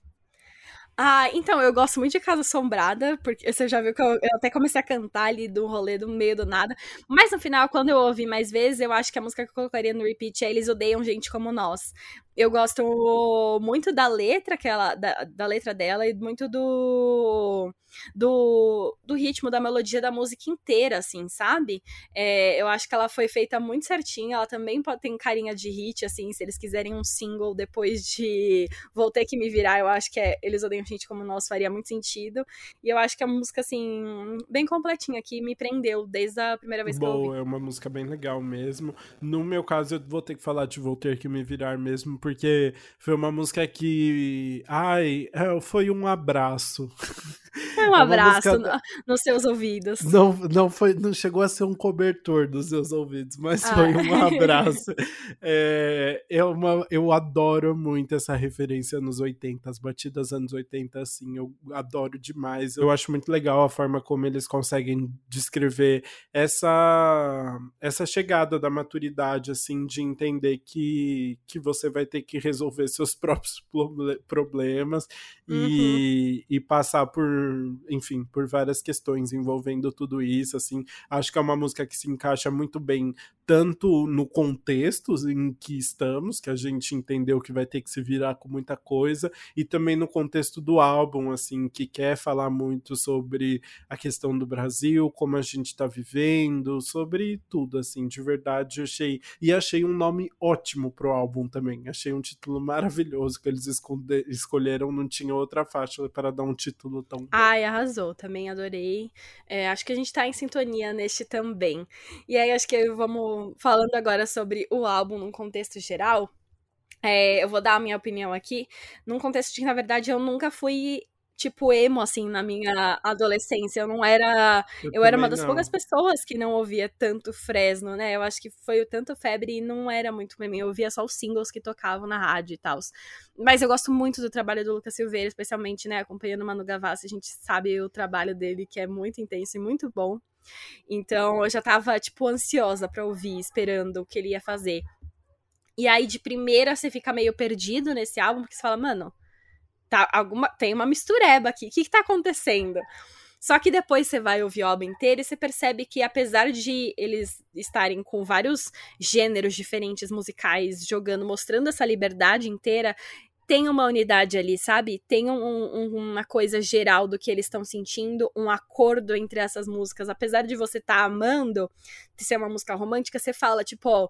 Ah, então, eu gosto muito de Casa Assombrada, porque você já viu que eu, eu, até comecei a cantar ali do rolê do meio do nada. Mas no final, quando eu ouvi mais vezes, eu acho que a música que eu colocaria no repeat é Eles Odeiam Gente Como Nós. Eu gosto muito da letra, que ela, da, da letra dela, e muito do do, do ritmo, da melodia da música inteira, assim, sabe? É, eu acho que ela foi feita muito certinha, ela também pode ter carinha de hit, assim, se eles quiserem um single depois de Vou Ter Que Me Virar, eu acho que é Eles Odeiam Gente Como Nós faria muito sentido, e eu acho que é uma música, assim, bem completinha, que me prendeu desde a primeira vez Boa, que eu ouvi. é uma música bem legal mesmo. No meu caso, eu vou ter que falar de Vou Ter Que Me Virar mesmo, porque foi uma música que, ai, é, foi um abraço. Foi um <laughs> é abraço música... no, nos seus ouvidos. Não, não, foi, não chegou a ser um cobertor dos seus ouvidos, mas ah. foi um <laughs> abraço. é, é uma, eu adoro muito essa referência nos 80, as batidas anos 80, assim, eu adoro demais. Eu acho muito legal a forma como eles conseguem descrever essa, essa chegada da maturidade, assim, de entender que, que você vai ter que resolver <laughs> seus próprios problemas uhum. e, e passar por enfim, por várias questões envolvendo tudo isso, assim, acho que é uma música que se encaixa muito bem tanto no contexto em que estamos, que a gente entendeu que vai ter que se virar com muita coisa, e também no contexto do álbum, assim, que quer falar muito sobre a questão do Brasil, como a gente está vivendo, sobre tudo, assim, de verdade, eu achei, e achei um nome ótimo pro álbum também, achei um título maravilhoso que eles escolheram, não tinha outra faixa para dar um título tão Ai, arrasou. Também adorei. É, acho que a gente tá em sintonia neste também. E aí, acho que vamos falando agora sobre o álbum num contexto geral. É, eu vou dar a minha opinião aqui. Num contexto de que, na verdade, eu nunca fui tipo emo assim na minha adolescência. Eu não era, eu, eu era uma das não. poucas pessoas que não ouvia tanto Fresno, né? Eu acho que foi o tanto febre e não era muito pra mim. Eu ouvia só os singles que tocavam na rádio e tal. Mas eu gosto muito do trabalho do Lucas Silveira, especialmente, né, acompanhando o Manu Gavassi, a gente sabe o trabalho dele que é muito intenso e muito bom. Então, eu já tava tipo ansiosa para ouvir, esperando o que ele ia fazer. E aí de primeira você fica meio perdido nesse álbum, porque você fala, mano, tá alguma tem uma mistureba aqui. O que, que tá acontecendo? Só que depois você vai ouvir o álbum inteiro e você percebe que, apesar de eles estarem com vários gêneros diferentes musicais jogando, mostrando essa liberdade inteira, tem uma unidade ali, sabe? Tem um, um, uma coisa geral do que eles estão sentindo, um acordo entre essas músicas. Apesar de você estar tá amando, de ser uma música romântica, você fala, tipo, ó,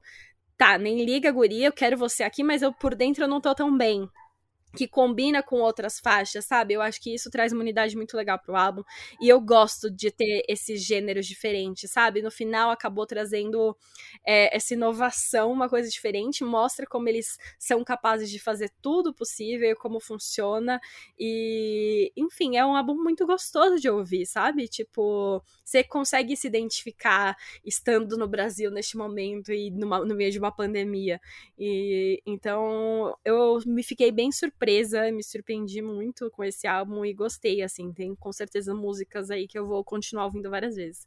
tá, nem liga, guria, eu quero você aqui, mas eu por dentro eu não tô tão bem que combina com outras faixas, sabe? Eu acho que isso traz uma unidade muito legal pro álbum. E eu gosto de ter esses gêneros diferentes, sabe? No final acabou trazendo é, essa inovação, uma coisa diferente, mostra como eles são capazes de fazer tudo possível, como funciona. E, enfim, é um álbum muito gostoso de ouvir, sabe? Tipo, você consegue se identificar estando no Brasil neste momento e numa, no meio de uma pandemia. E então eu me fiquei bem surpresa surpresa, me surpreendi muito com esse álbum e gostei, assim, tem com certeza músicas aí que eu vou continuar ouvindo várias vezes.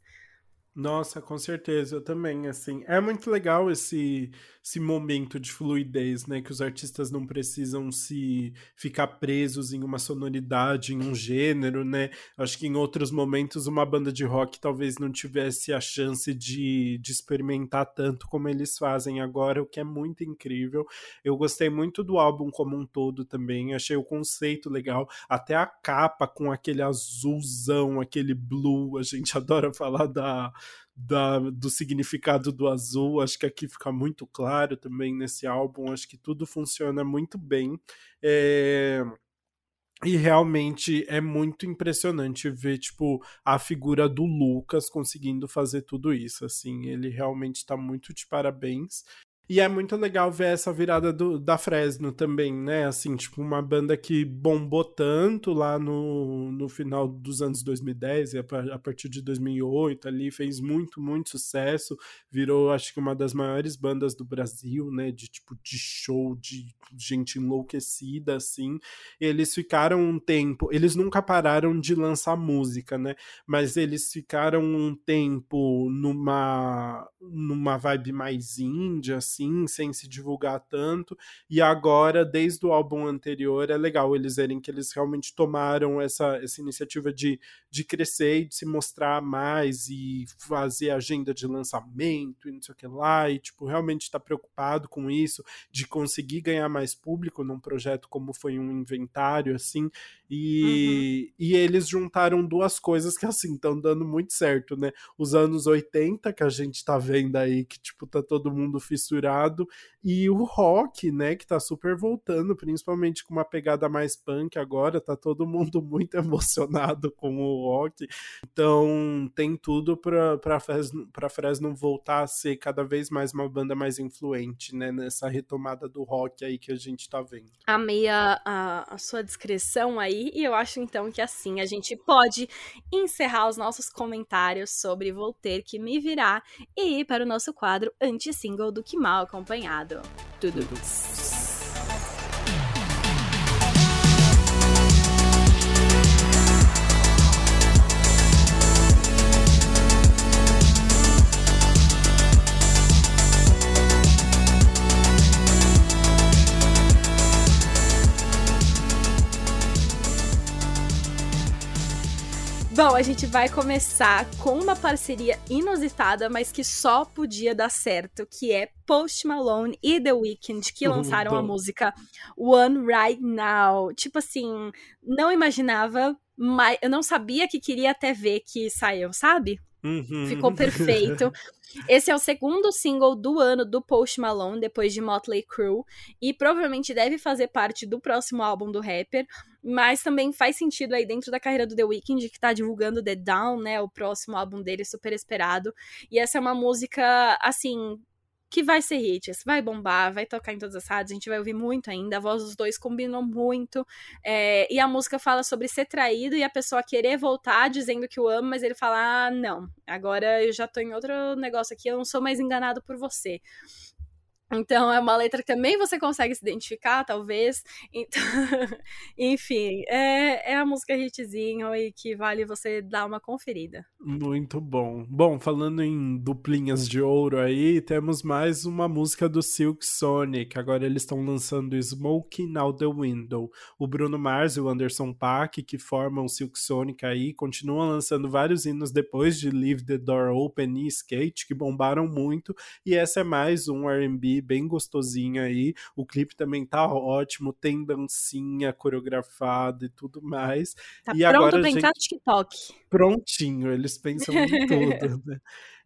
Nossa, com certeza, eu também, assim. É muito legal esse, esse momento de fluidez, né? Que os artistas não precisam se ficar presos em uma sonoridade, em um gênero, né? Acho que em outros momentos uma banda de rock talvez não tivesse a chance de, de experimentar tanto como eles fazem agora, o que é muito incrível. Eu gostei muito do álbum como um todo também, achei o conceito legal, até a capa com aquele azulzão, aquele blue, a gente <laughs> adora falar da da, do significado do azul. Acho que aqui fica muito claro também nesse álbum. Acho que tudo funciona muito bem. É... E realmente é muito impressionante ver, tipo, a figura do Lucas conseguindo fazer tudo isso, assim, ele realmente tá muito de parabéns. E é muito legal ver essa virada do, da Fresno também, né? Assim, tipo, uma banda que bombou tanto lá no, no final dos anos 2010 e a, a partir de 2008 ali fez muito, muito sucesso. Virou, acho que, uma das maiores bandas do Brasil, né? De tipo, de show, de gente enlouquecida, assim. Eles ficaram um tempo, eles nunca pararam de lançar música, né? Mas eles ficaram um tempo numa, numa vibe mais índia, assim assim, sem se divulgar tanto. E agora, desde o álbum anterior, é legal eles verem que eles realmente tomaram essa, essa iniciativa de, de crescer e de se mostrar mais e fazer agenda de lançamento e não sei o que lá. E, tipo, realmente está preocupado com isso, de conseguir ganhar mais público num projeto como foi um inventário, assim. E, uhum. e eles juntaram duas coisas que, assim, estão dando muito certo, né? Os anos 80, que a gente tá vendo aí, que, tipo, tá todo mundo fissurado, e o rock, né, que tá super voltando, principalmente com uma pegada mais punk agora, tá todo mundo <laughs> muito emocionado com o rock. Então, tem tudo pra, pra, Fresno, pra Fresno voltar a ser cada vez mais uma banda mais influente, né, nessa retomada do rock aí que a gente tá vendo. Amei a, a, a sua descrição aí e eu acho então que assim a gente pode encerrar os nossos comentários sobre Vou Ter Que Me Virar e ir para o nosso quadro anti-single do Que Mal Acompanhado. Tudo. Bom, a gente vai começar com uma parceria inusitada, mas que só podia dar certo, que é Post Malone e The Weeknd, que lançaram a música One Right Now. Tipo assim, não imaginava, mas eu não sabia que queria até ver que saiu, sabe? Uhum. Ficou perfeito. Esse é o segundo single do ano do Post Malone, depois de Motley Crue, e provavelmente deve fazer parte do próximo álbum do rapper, mas também faz sentido aí dentro da carreira do The Weeknd, que tá divulgando The Down, né, o próximo álbum dele, super esperado. E essa é uma música, assim, que vai ser hit, vai bombar, vai tocar em todas as rádios, a gente vai ouvir muito ainda, a voz dos dois combinou muito, é, e a música fala sobre ser traído e a pessoa querer voltar dizendo que o ama, mas ele fala, ah, não, agora eu já tô em outro negócio aqui, eu não sou mais enganado por você. Então é uma letra que também você consegue se identificar, talvez. Então, <laughs> enfim, é, é a música hitzinho e que vale você dar uma conferida. Muito bom. Bom, falando em duplinhas de ouro aí, temos mais uma música do Silk Sonic. Agora eles estão lançando Smoking Out the Window. O Bruno Mars e o Anderson Paak, que formam o Silk Sonic aí, continuam lançando vários hinos depois de Leave the Door Open e Skate, que bombaram muito. E essa é mais um RB bem gostosinha aí. O clipe também tá ótimo, tem dancinha coreografada e tudo mais. Tá e pronto agora pra gente... entrar no TikTok. Prontinho, eles pensam em <laughs> tudo, né?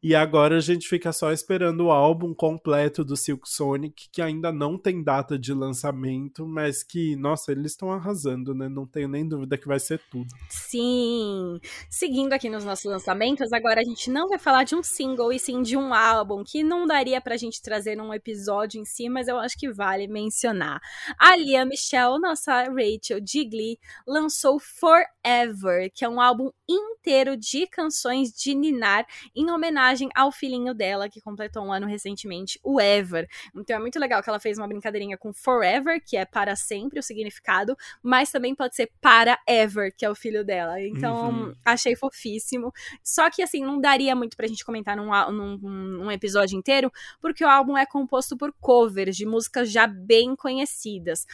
E agora a gente fica só esperando o álbum completo do Silk Sonic, que ainda não tem data de lançamento, mas que, nossa, eles estão arrasando, né? Não tenho nem dúvida que vai ser tudo. Sim. Seguindo aqui nos nossos lançamentos, agora a gente não vai falar de um single e sim de um álbum, que não daria pra gente trazer num episódio em si, mas eu acho que vale mencionar. A Lia Michelle, nossa Rachel Digley, lançou Forever, que é um álbum inteiro de canções de Ninar em homenagem ao filhinho dela, que completou um ano recentemente, o Ever. Então é muito legal que ela fez uma brincadeirinha com Forever, que é para sempre o significado, mas também pode ser para Ever, que é o filho dela. Então uhum. achei fofíssimo. Só que assim, não daria muito pra gente comentar num, num, num episódio inteiro, porque o álbum é composto por covers de músicas já bem conhecidas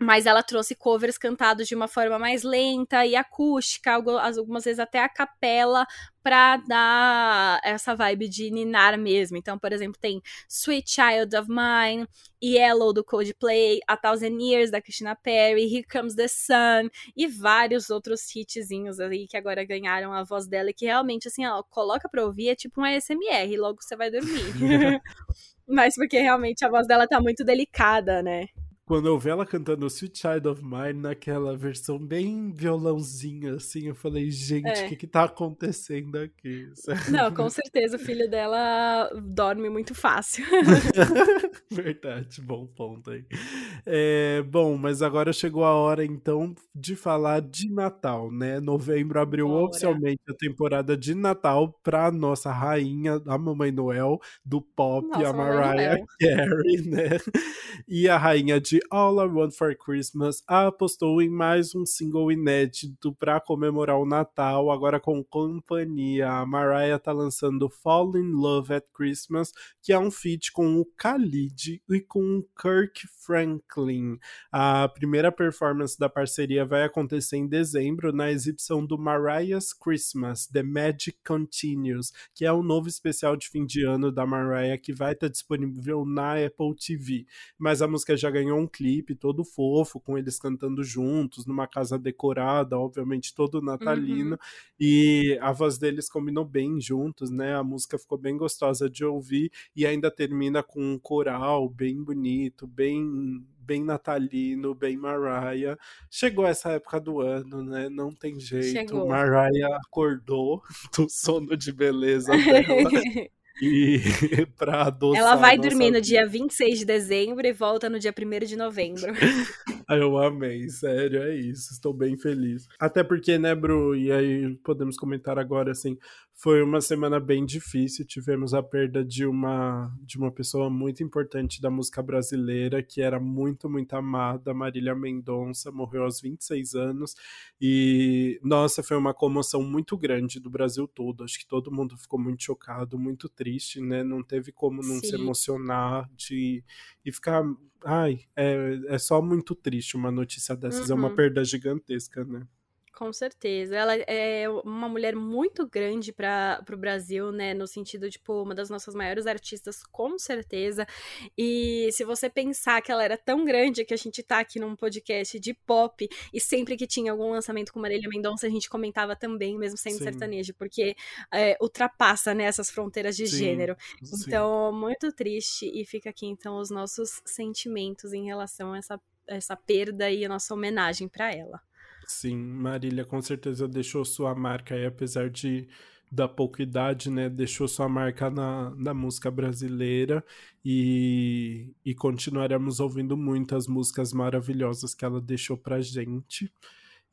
mas ela trouxe covers cantados de uma forma mais lenta e acústica, algumas vezes até a capela, pra dar essa vibe de ninar mesmo. Então, por exemplo, tem Sweet Child of Mine, Yellow do Coldplay, A Thousand Years da Christina Perry, Here Comes the Sun e vários outros hitzinhos aí que agora ganharam a voz dela e que realmente, assim, ó, coloca pra ouvir, é tipo um ASMR, logo você vai dormir. <laughs> <laughs> Mas porque realmente a voz dela tá muito delicada, né? Quando eu vi ela cantando Sweet Child of Mine naquela versão bem violãozinha, assim, eu falei, gente, o é. que que tá acontecendo aqui? <laughs> Não, com certeza o filho dela dorme muito fácil. <laughs> Verdade, bom ponto aí. É, bom, mas agora chegou a hora, então, de falar de Natal, né? Novembro abriu Bora. oficialmente a temporada de Natal pra nossa rainha, a Mamãe Noel, do pop, nossa, a Mariah Carey, né? E a rainha de All I Want for Christmas apostou em mais um single inédito para comemorar o Natal, agora com companhia. A Mariah tá lançando Fall in Love at Christmas, que é um feat com o Khalid e com o Kirk Franklin. A primeira performance da parceria vai acontecer em dezembro na exibição do Mariah's Christmas, The Magic Continues, que é o um novo especial de fim de ano da Mariah que vai estar disponível na Apple TV. Mas a música já ganhou um clipe todo fofo, com eles cantando juntos, numa casa decorada, obviamente todo natalino, uhum. e a voz deles combinou bem juntos, né? A música ficou bem gostosa de ouvir e ainda termina com um coral bem bonito, bem bem natalino, bem Mariah. Chegou essa época do ano, né? Não tem jeito. Chegou. Mariah acordou <laughs> do sono de beleza <laughs> dela. E <laughs> pra adoçar. Ela vai dormir no dia 26 de dezembro e volta no dia 1 de novembro. <laughs> Eu amei, sério, é isso. Estou bem feliz. Até porque, né, Bru? E aí podemos comentar agora assim. Foi uma semana bem difícil. Tivemos a perda de uma de uma pessoa muito importante da música brasileira, que era muito, muito amada, Marília Mendonça, morreu aos 26 anos. E nossa, foi uma comoção muito grande do Brasil todo. Acho que todo mundo ficou muito chocado, muito triste, né? Não teve como não Sim. se emocionar de e ficar ai, é, é só muito triste uma notícia dessas, uhum. é uma uhum. perda gigantesca, né? Com certeza. Ela é uma mulher muito grande para o Brasil, né? No sentido, tipo, uma das nossas maiores artistas, com certeza. E se você pensar que ela era tão grande que a gente tá aqui num podcast de pop e sempre que tinha algum lançamento com Marília Mendonça, a gente comentava também, mesmo sendo sim. sertanejo, porque é, ultrapassa né, essas fronteiras de sim, gênero. Sim. Então, muito triste. E fica aqui, então, os nossos sentimentos em relação a essa, essa perda e a nossa homenagem para ela. Sim, Marília com certeza deixou sua marca aí, apesar de da pouca idade, né? Deixou sua marca na, na música brasileira e, e continuaremos ouvindo muitas músicas maravilhosas que ela deixou pra gente.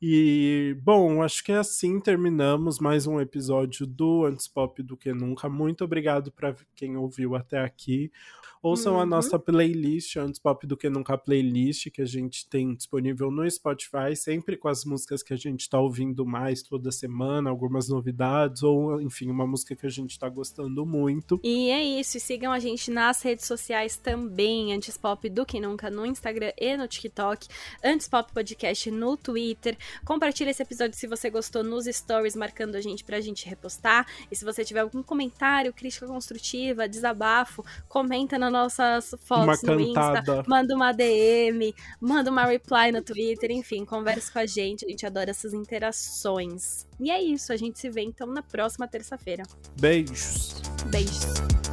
E, bom, acho que é assim terminamos mais um episódio do Antes Pop do que Nunca. Muito obrigado para quem ouviu até aqui. Ouçam uhum. a nossa playlist, Antes Pop do que Nunca playlist, que a gente tem disponível no Spotify, sempre com as músicas que a gente está ouvindo mais toda semana, algumas novidades, ou enfim, uma música que a gente está gostando muito. E é isso, e sigam a gente nas redes sociais também, Antes Pop do que Nunca, no Instagram e no TikTok, Antes Pop Podcast no Twitter. Compartilhe esse episódio se você gostou nos stories, marcando a gente pra gente repostar. E se você tiver algum comentário, crítica construtiva, desabafo, comenta nas nossas fotos no Insta, manda uma DM, manda uma reply no Twitter, enfim, converse com a gente. A gente adora essas interações. E é isso, a gente se vê então na próxima terça-feira. Beijos. Beijos.